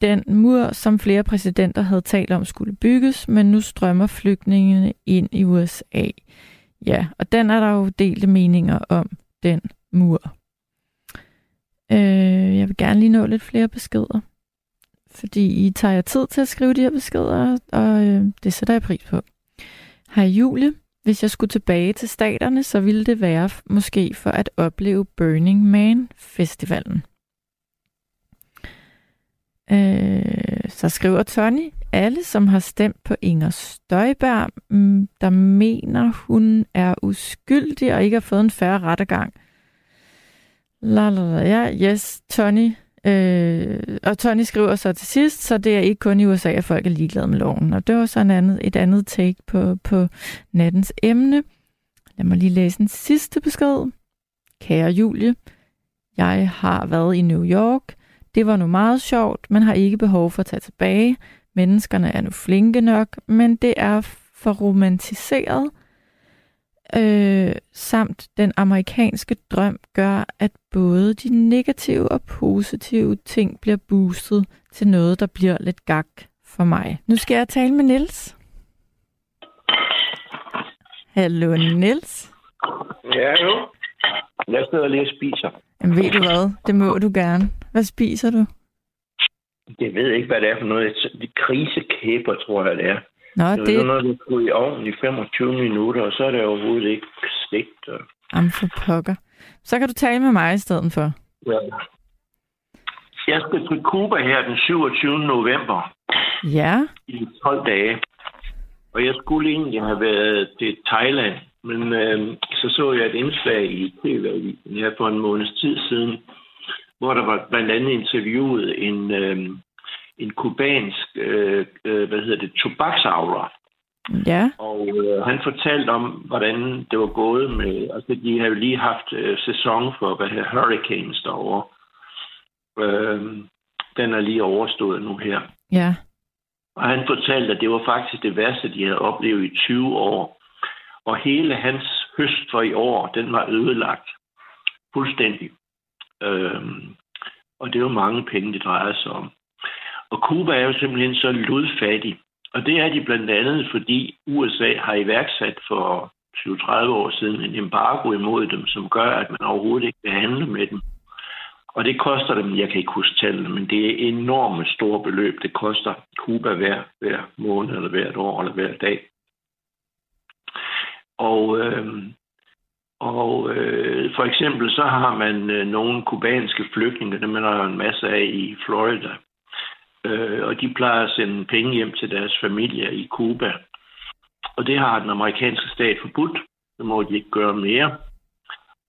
den mur, som flere præsidenter havde talt om skulle bygges, men nu strømmer flygtningene ind i USA. Ja, og den er der jo delte meninger om, den mur. Øh, jeg vil gerne lige nå lidt flere beskeder, fordi I tager jer tid til at skrive de her beskeder, og øh, det sætter jeg pris på. Hej Julie, hvis jeg skulle tilbage til staterne, så ville det være måske for at opleve Burning Man Festivalen. Øh, så skriver Tony, alle som har stemt på Inger Støjberg, mm, der mener hun er uskyldig og ikke har fået en færre rettergang. La, la, la, ja, yes, Tony. Øh, og Tony skriver så til sidst, så det er ikke kun i USA, at folk er ligeglade med loven. Og det var så en andet, et andet take på, på nattens emne. Lad mig lige læse en sidste besked. Kære Julie, jeg har været i New York. Det var nu meget sjovt, men har ikke behov for at tage tilbage. Menneskerne er nu flinke nok, men det er for romantiseret – øh, samt den amerikanske drøm gør, at både de negative og positive ting bliver boostet til noget, der bliver lidt gak for mig. Nu skal jeg tale med Nils. Hallo, Nils. Ja, jo. Jeg sidder lige og spiser. Jamen, ved du hvad? Det må du gerne. Hvad spiser du? Jeg ved ikke, hvad det er for noget. Det er krisekæber, tror jeg, det er. Nå, det... Det er noget, der går i ovnen i 25 minutter, og så er det overhovedet ikke stegt. Og... Jamen for pokker. Så kan du tale med mig i stedet for. Ja. Jeg skal til Cuba her den 27. november. Ja. I 12 dage. Og jeg skulle egentlig have været til Thailand, men øh, så så jeg et indslag i TV-avisen her for en måneds tid siden, hvor der var blandt andet interviewet en, øh, en kubansk, øh, øh, hvad hedder det, tobaksavler. Ja. Og øh, han fortalte om, hvordan det var gået med, altså de har jo lige haft øh, sæson for, hvad hedder hurricanes derovre. Øh, den er lige overstået nu her. Ja. Og han fortalte, at det var faktisk det værste, de havde oplevet i 20 år. Og hele hans høst for i år, den var ødelagt. Fuldstændig. Øh, og det var mange penge, det drejer sig om. Og Cuba er jo simpelthen så ludfattig. Og det er de blandt andet, fordi USA har iværksat for 20-30 år siden en embargo imod dem, som gør, at man overhovedet ikke vil handle med dem. Og det koster dem, jeg kan ikke huske tallene, men det er enorme store beløb, det koster Cuba hver, hver måned, eller hvert år, eller hver dag. Og, øh, og øh, for eksempel så har man øh, nogle kubanske flygtninge, dem er der en masse af i Florida, øh, og de plejer at sende penge hjem til deres familier i Cuba. Og det har den amerikanske stat forbudt. Det må de ikke gøre mere.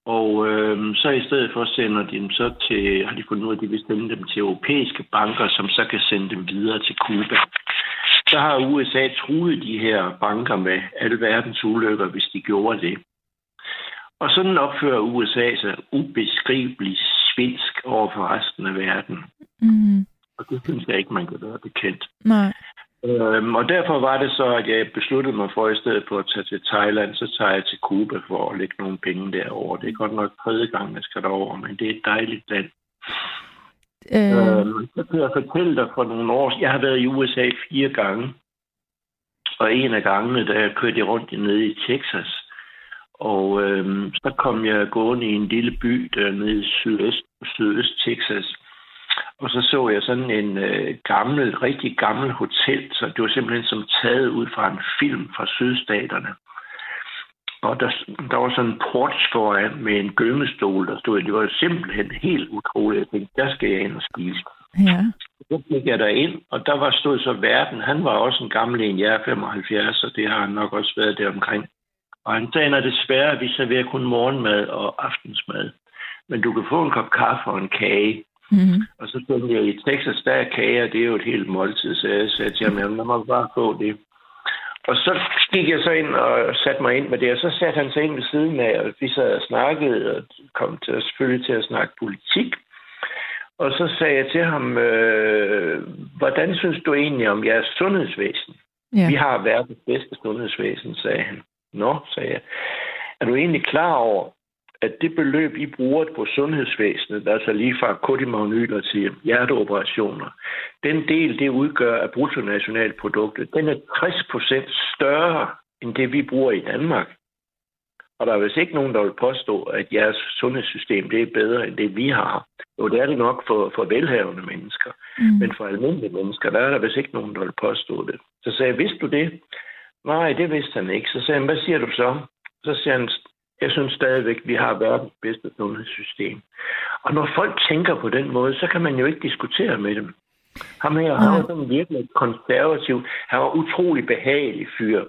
Og øh, så i stedet for sender de dem så til, har de fundet ud af, at de vil sende dem til europæiske banker, som så kan sende dem videre til Cuba. Så har USA truet de her banker med alle verdens ulykker, hvis de gjorde det. Og sådan opfører USA sig ubeskriveligt svensk over for resten af verden. Mm. Og det synes jeg ikke, man kan være bekendt. Nej. Øhm, og derfor var det så, at jeg besluttede mig for, i stedet for at tage til Thailand, så tager jeg til Cuba for at lægge nogle penge derover. Det er godt nok tredje gang, jeg skal derover, men det er et dejligt land. Øh, Øhm, så kan jeg fortælle dig for nogle år Jeg har været i USA fire gange. Og en af gangene, der kørte jeg rundt nede i Texas. Og øhm, så kom jeg gående i en lille by dernede i sydøst, sydøst Texas. Og så så jeg sådan en øh, gammel, rigtig gammel hotel, så det var simpelthen som taget ud fra en film fra sydstaterne. Og der, der var sådan en porch foran med en gyngestol, der stod. Det var simpelthen helt utroligt. Jeg tænkte, der skal jeg ind og spise. ja. Så gik jeg derind, og der var stod så verden. Han var også en gammel en, jeg er 75, og det har han nok også været der omkring. Og han sagde, at desværre, at vi serverer kun morgenmad og aftensmad. Men du kan få en kop kaffe og en kage. Mm. Og så tænkte jeg, i Texas, der er kager, det er jo et helt måltid. Så jeg sagde til ham, jamen, lad mig bare få det. Og så gik jeg så ind og satte mig ind med det, og så satte han sig ind ved siden af, og vi sad og snakkede, og kom til, selvfølgelig til at snakke politik. Og så sagde jeg til ham, øh, hvordan synes du egentlig om jeres sundhedsvæsen? Ja. Vi har verdens bedste sundhedsvæsen, sagde han. Nå, sagde jeg. Er du egentlig klar over, at det beløb, I bruger på sundhedsvæsenet, altså lige fra kodimagnyler til hjerteoperationer, den del, det udgør af bruttonationalproduktet, den er 60 procent større end det, vi bruger i Danmark. Og der er vist ikke nogen, der vil påstå, at jeres sundhedssystem det er bedre end det, vi har. Jo, det er det nok for, for velhavende mennesker. Mm. Men for almindelige mennesker, der er der vist ikke nogen, der vil påstå det. Så sagde jeg, vidste du det? Nej, det vidste han ikke. Så sagde han, hvad siger du så? Så siger han, jeg synes stadigvæk, vi har verdens bedste sundhedssystem. Og når folk tænker på den måde, så kan man jo ikke diskutere med dem. Ham her, han var sådan virkelig konservativ. Han var utrolig behagelig fyr.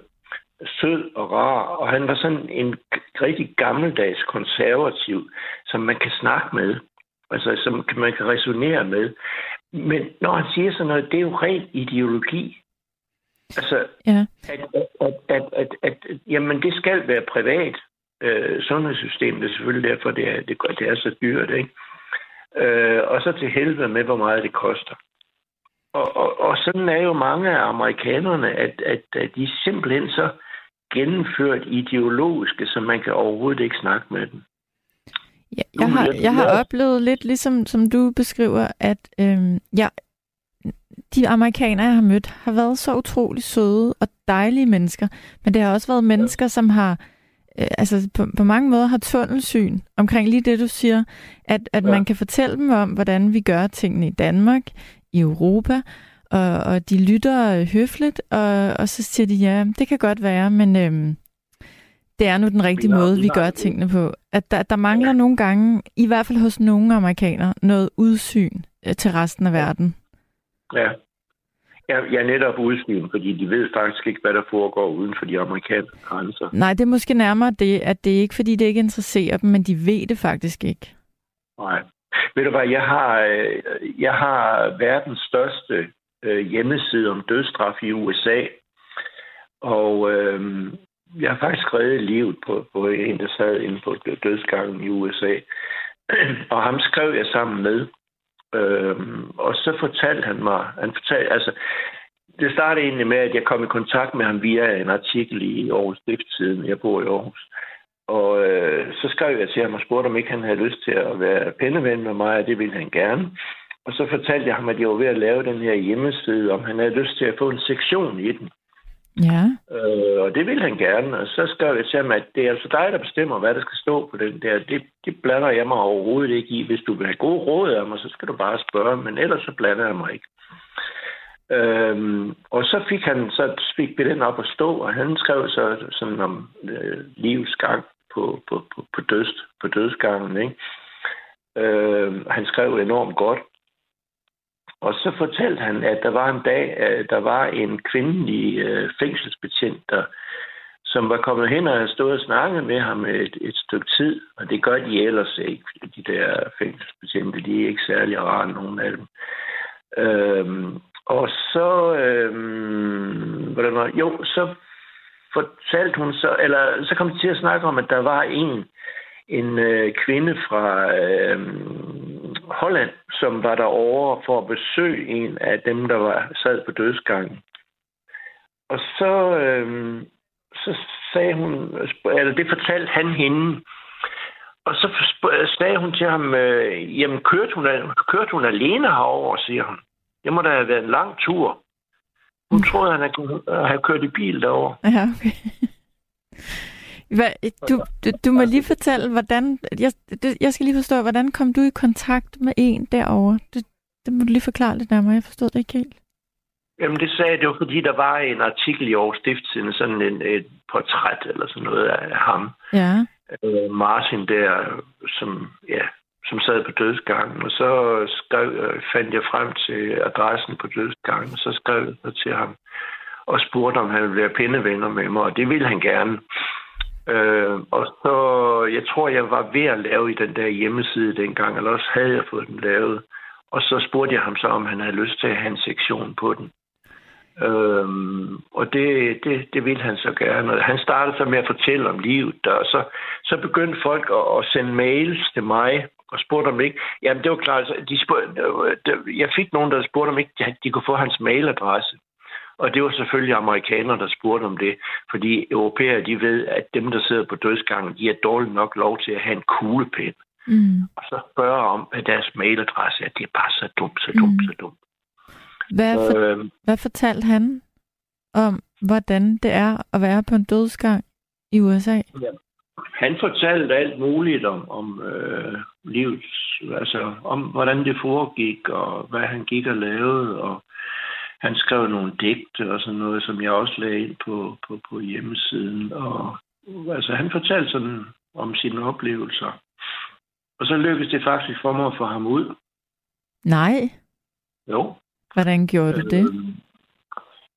Sød og rar. Og han var sådan en rigtig gammeldags konservativ, som man kan snakke med. Altså, som man kan resonere med. Men når han siger sådan noget, det er jo ren ideologi. Altså, Ja. at, at, at, at, at, at jamen, det skal være privat øh, sundhedssystem. Det er selvfølgelig derfor, det er, det, det er så dyrt. Ikke? Øh, og så til helvede med, hvor meget det koster. Og, og, og sådan er jo mange af amerikanerne, at, at, at de er simpelthen så gennemført ideologiske, så man kan overhovedet ikke snakke med dem. Ja, jeg, har, jeg har oplevet lidt, ligesom som du beskriver, at øhm, ja, de amerikanere, jeg har mødt, har været så utrolig søde og dejlige mennesker, men det har også været mennesker, som har øh, altså på, på mange måder har tunnelsyn omkring lige det, du siger, at, at Ja. man kan fortælle dem om, hvordan vi gør tingene i Danmark, i Europa, og, og de lytter øh, høfligt, og, og så siger de, ja, det kan godt være, men øhm, det er nu den rigtige måde, vi gør tingene på. At der, der mangler nogle gange, i hvert fald hos nogle amerikanere, noget udsyn øh, til resten af verden. Ja. Jeg, jeg er netop udsyn, fordi de ved faktisk ikke, hvad der foregår uden for de amerikanske grænser. Nej, det er måske nærmere det, at det er ikke, fordi det ikke interesserer dem, men de ved det faktisk ikke. Nej. Ved du hvad, jeg har, øh, jeg har verdens største øh, hjemmeside om dødsstraf i USA, og øh, jeg har faktisk reddet livet på, på en, der sad inde på dødsgangen i USA. [CLEARS THROAT] og ham skrev jeg sammen med. Øhm, og så fortalte han mig, han fortalte, altså, det startede egentlig med, at jeg kom i kontakt med ham via en artikel i Aarhus Stiftstiden. Jeg bor i Aarhus. Og øh, så skrev jeg til ham og spurgte, om ikke han havde lyst til at være penneven med mig, og det ville han gerne. Og så fortalte jeg ham, at jeg var ved at lave den her hjemmeside, om han havde lyst til at få en sektion i den. Ja, Øh, og det ville han gerne. Og så skrev jeg til ham, at det er altså dig, der bestemmer, hvad der skal stå på den der. Det, det blander jeg mig overhovedet ikke i. Hvis du vil have gode råd af mig, så skal du bare spørge. Men ellers så blander jeg mig ikke. Øhm, og så fik han så fik vi den op at stå, og han skrev så sådan om øh, livets gang på, på, på, på, døds, på dødsgangen. Ikke? Øh, han skrev enormt godt. Og så fortalte han, at der var en dag, der var en kvindelig øh, fængselsbetjent, der, som var kommet hen og havde stået og snakket med ham et, et stykke tid. Og det gør de ellers ikke, de der fængselsbetjente. De er ikke særlig rare, nogen af dem. Øhm, og så, øhm, hvordan var, jo, så fortalte hun så, eller så kom de til at snakke om, at der var en, en øh, kvinde fra øh, Holland, som var derovre for at besøge en af dem, der var sad på dødsgangen. Og så, øh, så sagde hun, eller det fortalte han hende, og så sagde hun til ham, øh, jamen kørte hun, kørte hun alene herover, siger hun. Det må da have været en lang tur. Hun troede, han havde, have kørt i bil derover. Ja, okay. Hvad, du, du, du må lige fortælle, hvordan... Jeg, jeg skal lige forstå, hvordan kom du i kontakt med en derovre? Det, det må du lige forklare lidt nærmere. Jeg forstod det ikke helt. Jamen, det sagde jeg, det var fordi, der var en artikel i Aarhus Stiftstidende, sådan en, et portræt eller sådan noget af ham. Ja. Øh, Martin der, som, ja, som sad på dødsgangen, og så skrev, øh, fandt jeg frem til adressen på dødsgangen, og så skrev jeg til ham og spurgte, om han ville være pindevenner med mig, og det ville han gerne. Øh, og så, jeg tror, jeg var ved at lave i den der hjemmeside dengang, eller også havde jeg fået den lavet. Og så spurgte jeg ham så, om han havde lyst til at have en sektion på den. Øhm, og det, det, det ville han så gerne. Og han startede så med at fortælle om livet der, og så, så begyndte folk at, at sende mails til mig og spurgte om ikke. Jamen, det var klart, altså, de spurgte, øh, jeg fik nogen, der spurgte om ikke, de kunne få hans mailadresse. Og det var selvfølgelig amerikanere, der spurgte om det, fordi europæere, de ved, at dem, der sidder på dødsgangen, de er dårligt nok lov til at have en kuglepen. Mm. Og så spørge om, hvad deres mailadresse er. Det er bare så dumt, så dumt, mm. så dumt. Hvad, for, øh, hvad fortalte han om, hvordan det er at være på en dødsgang i USA? Ja. Han fortalte alt muligt om, om øh, livet, altså om hvordan det foregik, og hvad han gik og lavede, og han skrev nogle digte og sådan noget, som jeg også lagde ind på, på, på hjemmesiden. Og altså, han fortalte sådan om sine oplevelser. Og så lykkedes det faktisk for mig at få ham ud. Nej. Jo. Hvordan gjorde du det? Øh,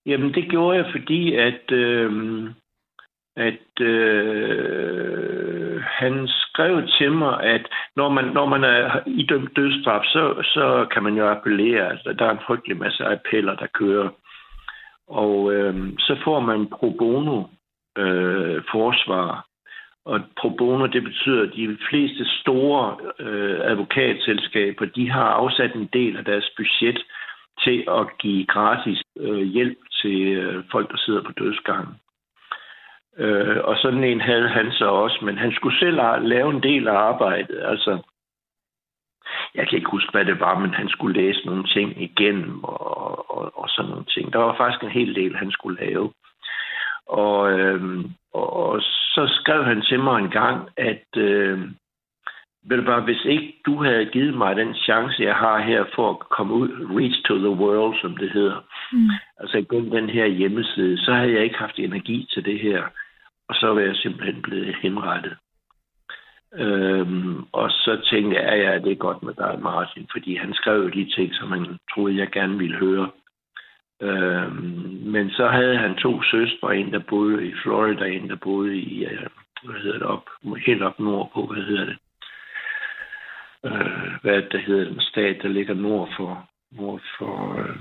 jamen, det gjorde jeg, fordi at, øh, at øh, han skrev til mig, at når man, når man er idømt dødsstraf, så, så kan man jo appellere. Altså, der er en frygtelig masse appeller, der kører. Og øh, så får man pro bono øh, forsvar. Og pro bono, det betyder, at de fleste store øh, advokatselskaber, de har afsat en del af deres budget til at give gratis øh, hjælp til øh, folk, der sidder på dødsgangen. Øh, og sådan en havde han så også, men han skulle selv lave en del af arbejdet. Altså, jeg kan ikke huske, hvad det var, men han skulle læse nogle ting igennem og, og, og sådan nogle ting. Der var faktisk en hel del, han skulle lave. Og, øh, og så skrev han til mig en gang, at øh, ved du bare, hvis ikke du havde givet mig den chance, jeg har her for at komme ud, reach to the world, som det hedder, mm. altså gennem den her hjemmeside, så havde jeg ikke haft energi til det her. Og så var jeg simpelthen blevet henrettet. Øhm, og så tænkte jeg, ja, ja, det er godt med dig, Martin, fordi han skrev jo de ting, som han troede, jeg gerne ville høre. Øhm, men så havde han to søstre, en der boede i Florida, en der boede i, øh, hvad hedder det, op, helt op nordpå, hvad hedder det? Øh, hvad det hedder, den stat, der ligger nord for, nord for øh,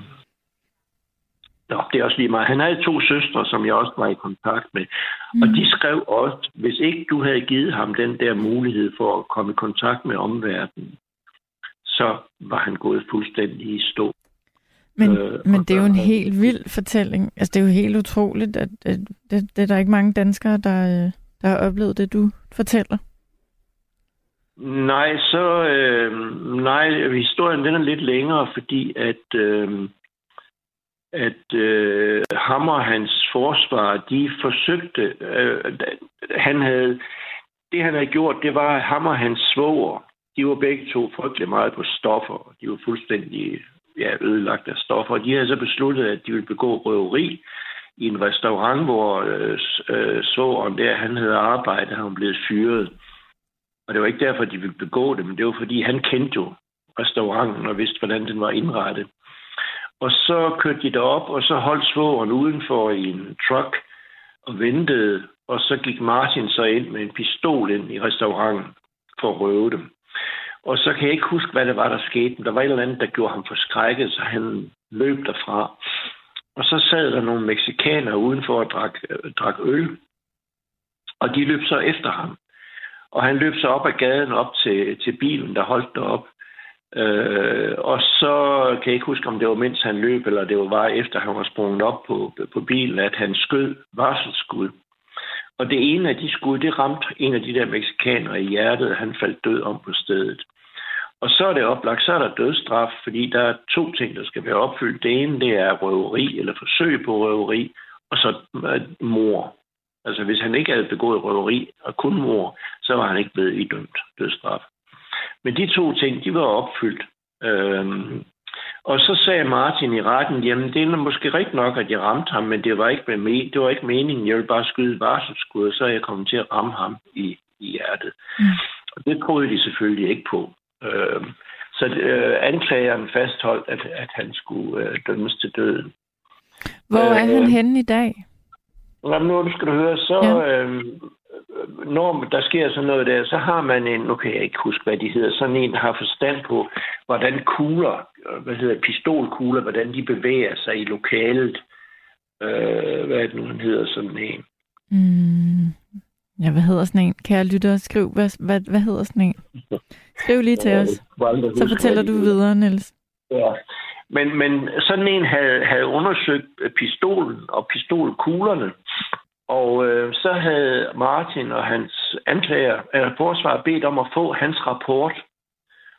Nå, det er også lige meget. Han havde to søstre, som jeg også var i kontakt med. Mm. Og de skrev også, hvis ikke du havde givet ham den der mulighed for at komme i kontakt med omverdenen, så var han gået fuldstændig i stå. Men, øh, men det er jo en helt vild fortælling. Altså, det er jo helt utroligt, at, at det, det er der ikke mange danskere, der, øh, der har oplevet det, du fortæller. Nej, så øh, nej, historien den er lidt længere, fordi at øh, at øh, ham og hans forsvar, de forsøgte, øh, han havde, det han havde gjort, det var, at ham og hans svoger, de var begge to frygtelig meget på stoffer. De var fuldstændig ja, ødelagt af stoffer. De havde så besluttet, at de ville begå røveri i en restaurant, hvor øh, øh, svogeren der, han havde arbejdet, han blev fyret. Og det var ikke derfor, de ville begå det, men det var fordi, han kendte jo restauranten og vidste, hvordan den var indrettet. Og så kørte de derop, og så holdt svogeren udenfor i en truck og ventede. Og så gik Martin så ind med en pistol ind i restauranten for at røve dem. Og så kan jeg ikke huske, hvad det var, der skete. Men der var et eller andet, der gjorde ham forskrækket, så han løb derfra. Og så sad der nogle meksikanere udenfor og drak, øh, drak øl. Og de løb så efter ham. Og han løb så op ad gaden op til, til bilen, der holdt derop. Øh, og så kan jeg ikke huske, om det var mens han løb, eller det var bare efter, han var sprunget op på, på bilen, at han skød varselsskud. Og det ene af de skud, det ramte en af de der meksikanere i hjertet, og han faldt død om på stedet. Og så er det oplagt, så er der dødsstraf, fordi der er to ting, der skal være opfyldt. Det ene, det er røveri eller forsøg på røveri, og så øh, mor. Altså hvis han ikke havde begået røveri og kun mor, så var han ikke blevet idømt dødsstraf. Men de to ting, de var opfyldt. Øhm, og så sagde Martin i retten, jamen det er måske rigtigt nok, at jeg ramte ham, men det var ikke, med, det var ikke meningen. Jeg ville bare skyde varselsskud, og så er jeg kommet til at ramme ham i, i hjertet. Mm. Og det troede de selvfølgelig ikke på. Øh, så øh, anklageren fastholdt, at, at han skulle øh, dømmes til døden. Hvor er øh, han henne i dag? Jamen, nu skal du høre, så ja. øh, når der sker sådan noget der, så har man en, nu kan jeg ikke huske, hvad de hedder, sådan en, har forstand på, hvordan kugler, hvad hedder pistolkugler, hvordan de bevæger sig i lokalet. Øh, hvad er det nu, han hedder sådan en? Mm, ja, hvad hedder sådan en? Kære lytter, skriv, hvad, hvad, hvad hedder sådan en? Skriv lige til os. Så fortæller du videre, Niels. Ja, men, men sådan en havde, havde undersøgt pistolen og pistolkuglerne, og øh, så havde Martin og hans anklager, øh, eller forsvar bedt om at få hans rapport.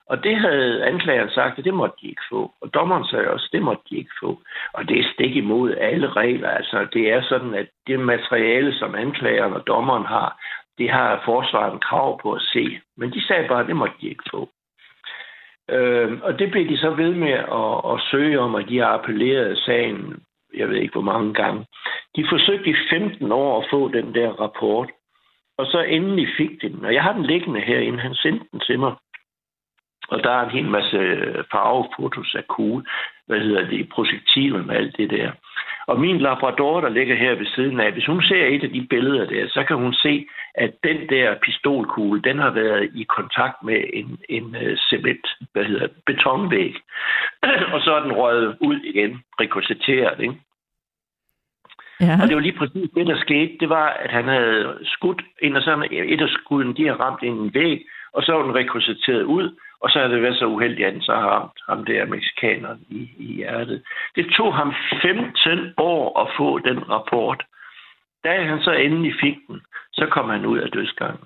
Og det havde anklageren sagt, at det måtte de ikke få. Og dommeren sagde også, at det måtte de ikke få. Og det er stik imod alle regler. Altså, det er sådan, at det materiale, som anklageren og dommeren har, det har forsvaret en krav på at se. Men de sagde bare, at det måtte de ikke få. Øh, og det blev de så ved med at, at søge om, at de har appelleret sagen, jeg ved ikke hvor mange gange. De forsøgte i 15 år at få den der rapport, og så endelig fik de den. Og jeg har den liggende herinde, han sendte den til mig. Og der er en hel masse øh, farvefotos af kugle, hvad hedder det, projektiler med alt det der. Og min labrador, der ligger her ved siden af, hvis hun ser et af de billeder der, så kan hun se, at den der pistolkugle, den har været i kontakt med en, en uh, cement, hvad hedder betonvæg. [CLEARS THROAT] og så er den røget ud igen, rekogiteret, ikke? Ja. Og det var lige præcis det, der skete. Det var, at han havde skudt ind, og så et af skuden, de har ramt ind i en væg, og så var den rekogiteret ud, og så er det været så uheldigt, at han så har ramt ham der mexikaneren i, i hjertet. Det tog ham 15 år at få den rapport. Da han så endelig fik den, så kom han ud af dødsgangen.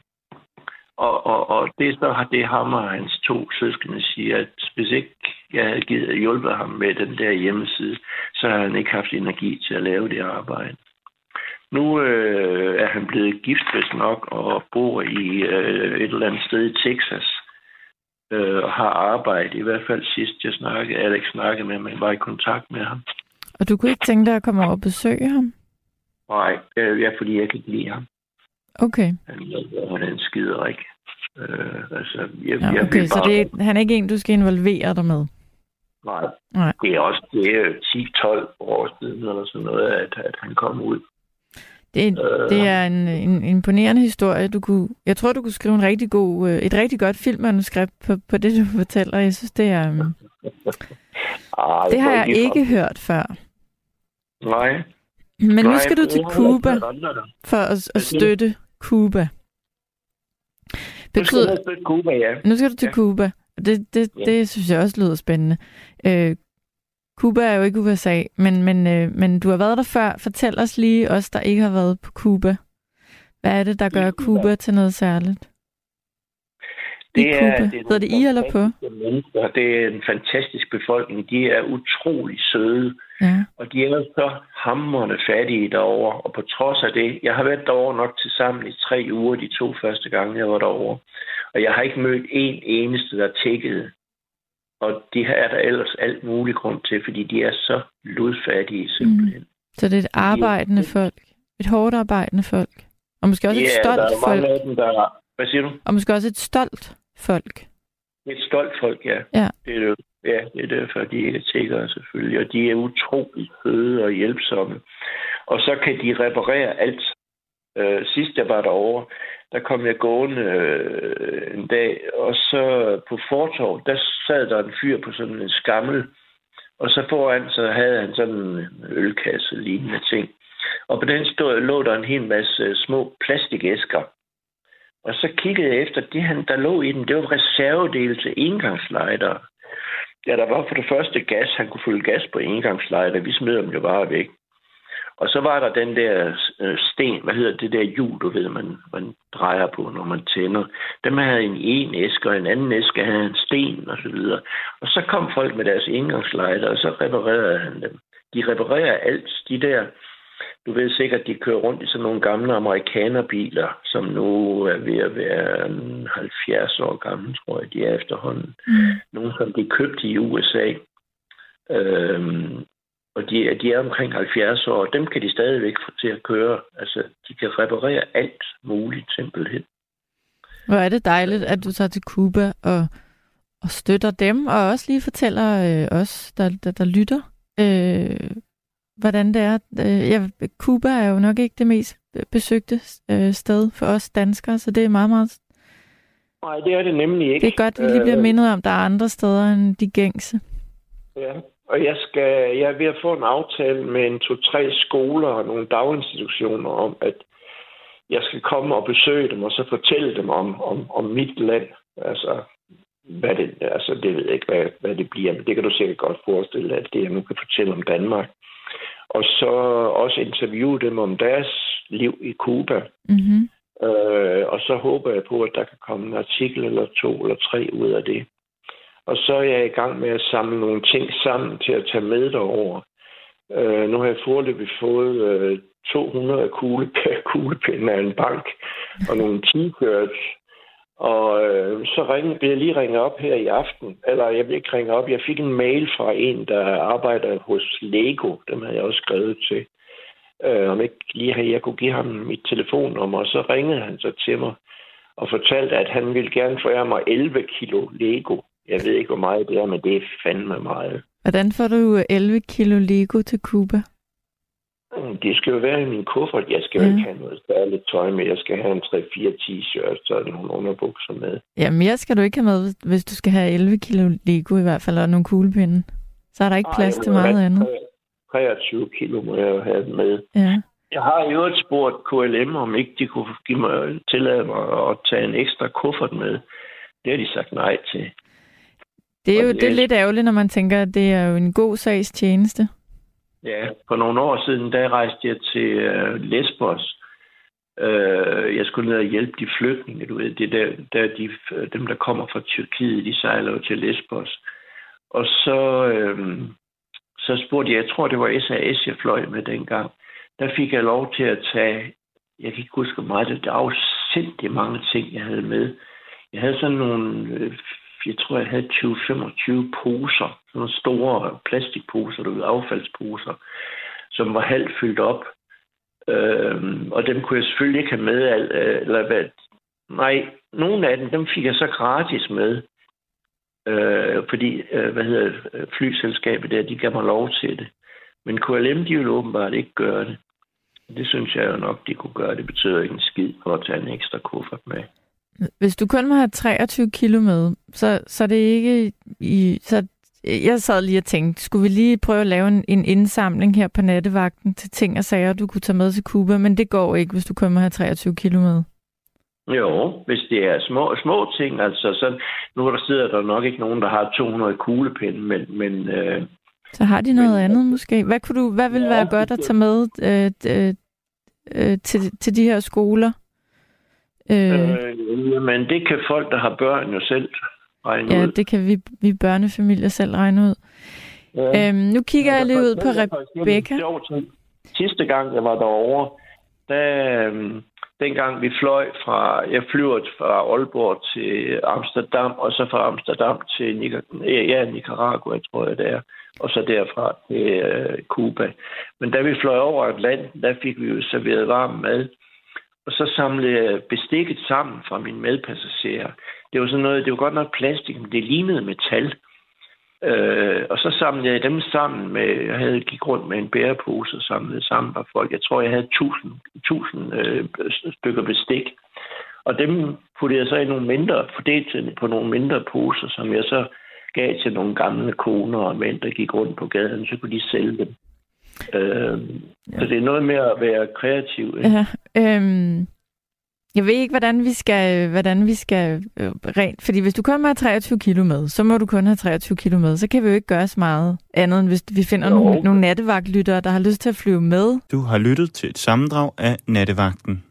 Og, og, og det så har det ham og hans to søskende siger, at hvis ikke jeg havde givet hjulpet ham med den der hjemmeside, så havde han ikke haft energi til at lave det arbejde. Nu øh, er han blevet gift, hvis nok, og bor i øh, et eller andet sted i Texas. Øh, har arbejde, i hvert fald sidst jeg snakkede, Alex snakkede med mig, var i kontakt med ham. Og du kunne ikke tænke dig at komme over og besøge ham? Nej, øh, ja, fordi jeg kan ikke lide ham. Okay. Han, er en skiderik. Øh, altså, jeg, ja, okay, jeg så det er, han er ikke en, du skal involvere dig med? Nej. Nej. Det er også det er 10-12 år siden, eller sådan noget, at, at han kom ud. Det, øh, det er en, en imponerende historie. Du kunne, jeg tror, du kunne skrive en rigtig god, øh, et rigtig godt filmmanuskript på, på det, du fortæller. Jeg synes, det er... Um, Arh, det har jeg ikke hørt før. Nej. Men Nej, nu skal du til Cuba for at, at støtte Cuba. Betyder, nu skal du Cuba, ja. Nu skal du til. Cuba. Det, det, ja. det synes jeg også lyder spændende. Øh, Cuba er jo ikke USA, men, men, øh, men du har været der før. Fortæl os lige, os der ikke har været på Cuba. Hvad er det, der gør Cuba til noget særligt? Det er, Cuba. Det er Hedder det I eller på? Mennesker. Det er en fantastisk befolkning. De er utrolig søde. Ja. Og de er så hammerende fattige derovre. Og på trods af det, jeg har været derovre nok til sammen i tre uger, de to første gange, jeg var derovre. Og jeg har ikke mødt en eneste, der tækkede. Og de her er der ellers alt muligt grund til, fordi de er så ludfattige simpelthen. Mm. Så det er et arbejdende folk. Et hårdt arbejdende folk. Og måske også ja, et stolt der er folk. Af dem, der... Hvad siger du? Og måske også et stolt folk. Et stolt folk, ja. ja. Det er det. Ja, det er derfor, de ikke tækker selvfølgelig. Og de er utrolig søde og hjælpsomme. Og så kan de reparere alt. Øh, sidst jeg var derovre, der kom jeg gående øh, en dag, og så på fortorv, der sad der en fyr på sådan en skammel, og så foran så havde han sådan en ølkasse lignende ting. Og på den stod, lå der en hel masse små plastikæsker. Og så kiggede jeg efter, det han, der lå i den, det var reservedele til engangslejder. Ja, der var for det første gas. Han kunne fylde gas på engangslejder. Vi smed dem jo bare væk. Og så var der den der øh, sten, hvad hedder det der hjul, du ved, man, man drejer på, når man tænder. Dem havde en en æske, og en anden æske havde en sten, og så videre. Og så kom folk med deres indgangslejder, og så reparerede han dem. De reparerer alt. De der du ved sikkert, de kører rundt i sådan nogle gamle amerikanerbiler, som nu er ved at være 70 år gamle, tror jeg, de er efterhånden. Mm. Nogle, som de købte i USA. Øhm, og de, de er omkring 70 år, og dem kan de stadigvæk få til at køre. Altså, de kan reparere alt muligt simpelthen. Hvor er det dejligt, at du tager til Cuba og, og støtter dem, og også lige fortæller øh, os, der, der, der lytter, øh, hvordan det er. Øh, ja, Cuba er jo nok ikke det mest besøgte øh, sted for os danskere, så det er meget, meget... Nej, det er det nemlig ikke. Det er godt, at vi lige bliver øh, mindet om, at der er andre steder end de gængse. Ja, og jeg, skal, jeg er ved at få en aftale med en to-tre skoler og nogle daginstitutioner om, at jeg skal komme og besøge dem, og så fortælle dem om, om, om mit land. Altså, hvad det, altså, det ved jeg ikke, hvad, hvad det bliver, men det kan du sikkert godt forestille dig, at det, jeg nu kan fortælle om Danmark. Og så også interviewe dem om deres liv i Cuba. Mm-hmm. Øh, og så håber jeg på, at der kan komme en artikel eller to eller tre ud af det. Og så er jeg i gang med at samle nogle ting sammen til at tage med derover. Øh, nu har jeg foreløbig fået øh, 200 kugle, [LAUGHS] kuglepinde af en bank og nogle t-shirts. Og øh, så ring, vil jeg lige ringet op her i aften. Eller jeg vil ikke ringe op. Jeg fik en mail fra en, der arbejder hos Lego. Dem havde jeg også skrevet til. Øh, om ikke lige her, jeg kunne give ham mit telefonnummer. Og så ringede han så til mig og fortalte, at han ville gerne forære mig 11 kilo Lego. Jeg ved ikke, hvor meget det er, men det er fandme meget. Hvordan får du 11 kilo Lego til Cuba? Mm, det skal jo være i min kuffert. Jeg skal jo mm. ikke have noget særligt tøj med. Jeg skal have en 3-4 t-shirts og nogle underbukser med. Ja, mere skal du ikke have med, hvis du skal have 11 kilo Lego i hvert fald, og nogle kuglepinde. Så er der ikke plads Ej, til meget andet. 23 kilo må jeg jo have med. Ja. Jeg har jo et spurgt KLM, om ikke de kunne give mig, tillade mig at tage en ekstra kuffert med. Det har de sagt nej til. Det er jo det er lidt ærgerligt, når man tænker, at det er jo en god sags tjeneste. Ja, for nogle år siden, der rejste jeg til uh, Lesbos. Uh, jeg skulle ned og hjælpe de flygtninge, du ved. Det der, der de, dem, der kommer fra Tyrkiet, de sejler jo til Lesbos. Og så, uh, så spurgte jeg, jeg tror, det var SAS, jeg fløj med dengang. Der fik jeg lov til at tage, jeg kan ikke huske meget, det var sindssygt mange ting, jeg havde med. Jeg havde sådan nogle jeg tror, jeg havde 20-25 poser, sådan nogle store plastikposer, du ved, affaldsposer, som var halvt fyldt op. Øhm, og dem kunne jeg selvfølgelig ikke have med, øh, eller hvad, nej, nogle af dem, dem fik jeg så gratis med. Øh, fordi, øh, hvad hedder øh, flyselskabet der, de gav mig lov til det. Men KLM, de ville åbenbart ikke gøre det. Det synes jeg jo nok, de kunne gøre. Det betyder ikke en skid for at tage en ekstra kuffert med. Hvis du kun må have 23 kilo med, så, så er det ikke i... Så jeg sad lige og tænkte, skulle vi lige prøve at lave en, en indsamling her på nattevagten til ting og sager, du kunne tage med til Cuba, men det går ikke, hvis du kun må have 23 kilo med. Jo, hvis det er små, små ting, altså så nu der sidder der nok ikke nogen, der har 200 kuglepinde, men... men øh, så har de noget men, andet måske. Hvad, kunne du, hvad ville ja, være godt at tage med øh, øh, øh, til, til de her skoler? Øh, øh, men det kan folk, der har børn jo selv regne ja, ud. Ja, det kan vi, vi børnefamilier selv regne ud. Ja. Øhm, nu kigger ja, jeg lige ud på Rebecca. Sidste gang, jeg var derovre, der, øhm, dengang vi fløj fra, jeg flyver fra Aalborg til Amsterdam, og så fra Amsterdam til Nicar- ja, Nicaragua, tror jeg det er, og så derfra til øh, Cuba. Men da vi fløj over Atlanten, der fik vi jo serveret varm mad. Og så samlede jeg bestikket sammen fra mine medpassagerer. Det var sådan noget, det var godt nok plastik, men det lignede metal. Øh, og så samlede jeg dem sammen med, jeg havde gik rundt med en bærepose og samlede sammen med folk. Jeg tror, jeg havde 1000, 1000 øh, stykker bestik. Og dem puttede jeg så i nogle mindre, fordelt på nogle mindre poser, som jeg så gav til nogle gamle koner og mænd, der gik rundt på gaden, så kunne de sælge dem. Øh, ja. Så det er noget med at være kreativ. Ikke? Ja, øhm, Jeg ved ikke, hvordan vi skal, hvordan vi skal øh, rent... Fordi hvis du kun har 23 kilo med, så må du kun have 23 kilo med. Så kan vi jo ikke gøre så meget andet, end hvis vi finder nogle, nogle nattevagtlyttere, der har lyst til at flyve med. Du har lyttet til et sammendrag af Nattevagten.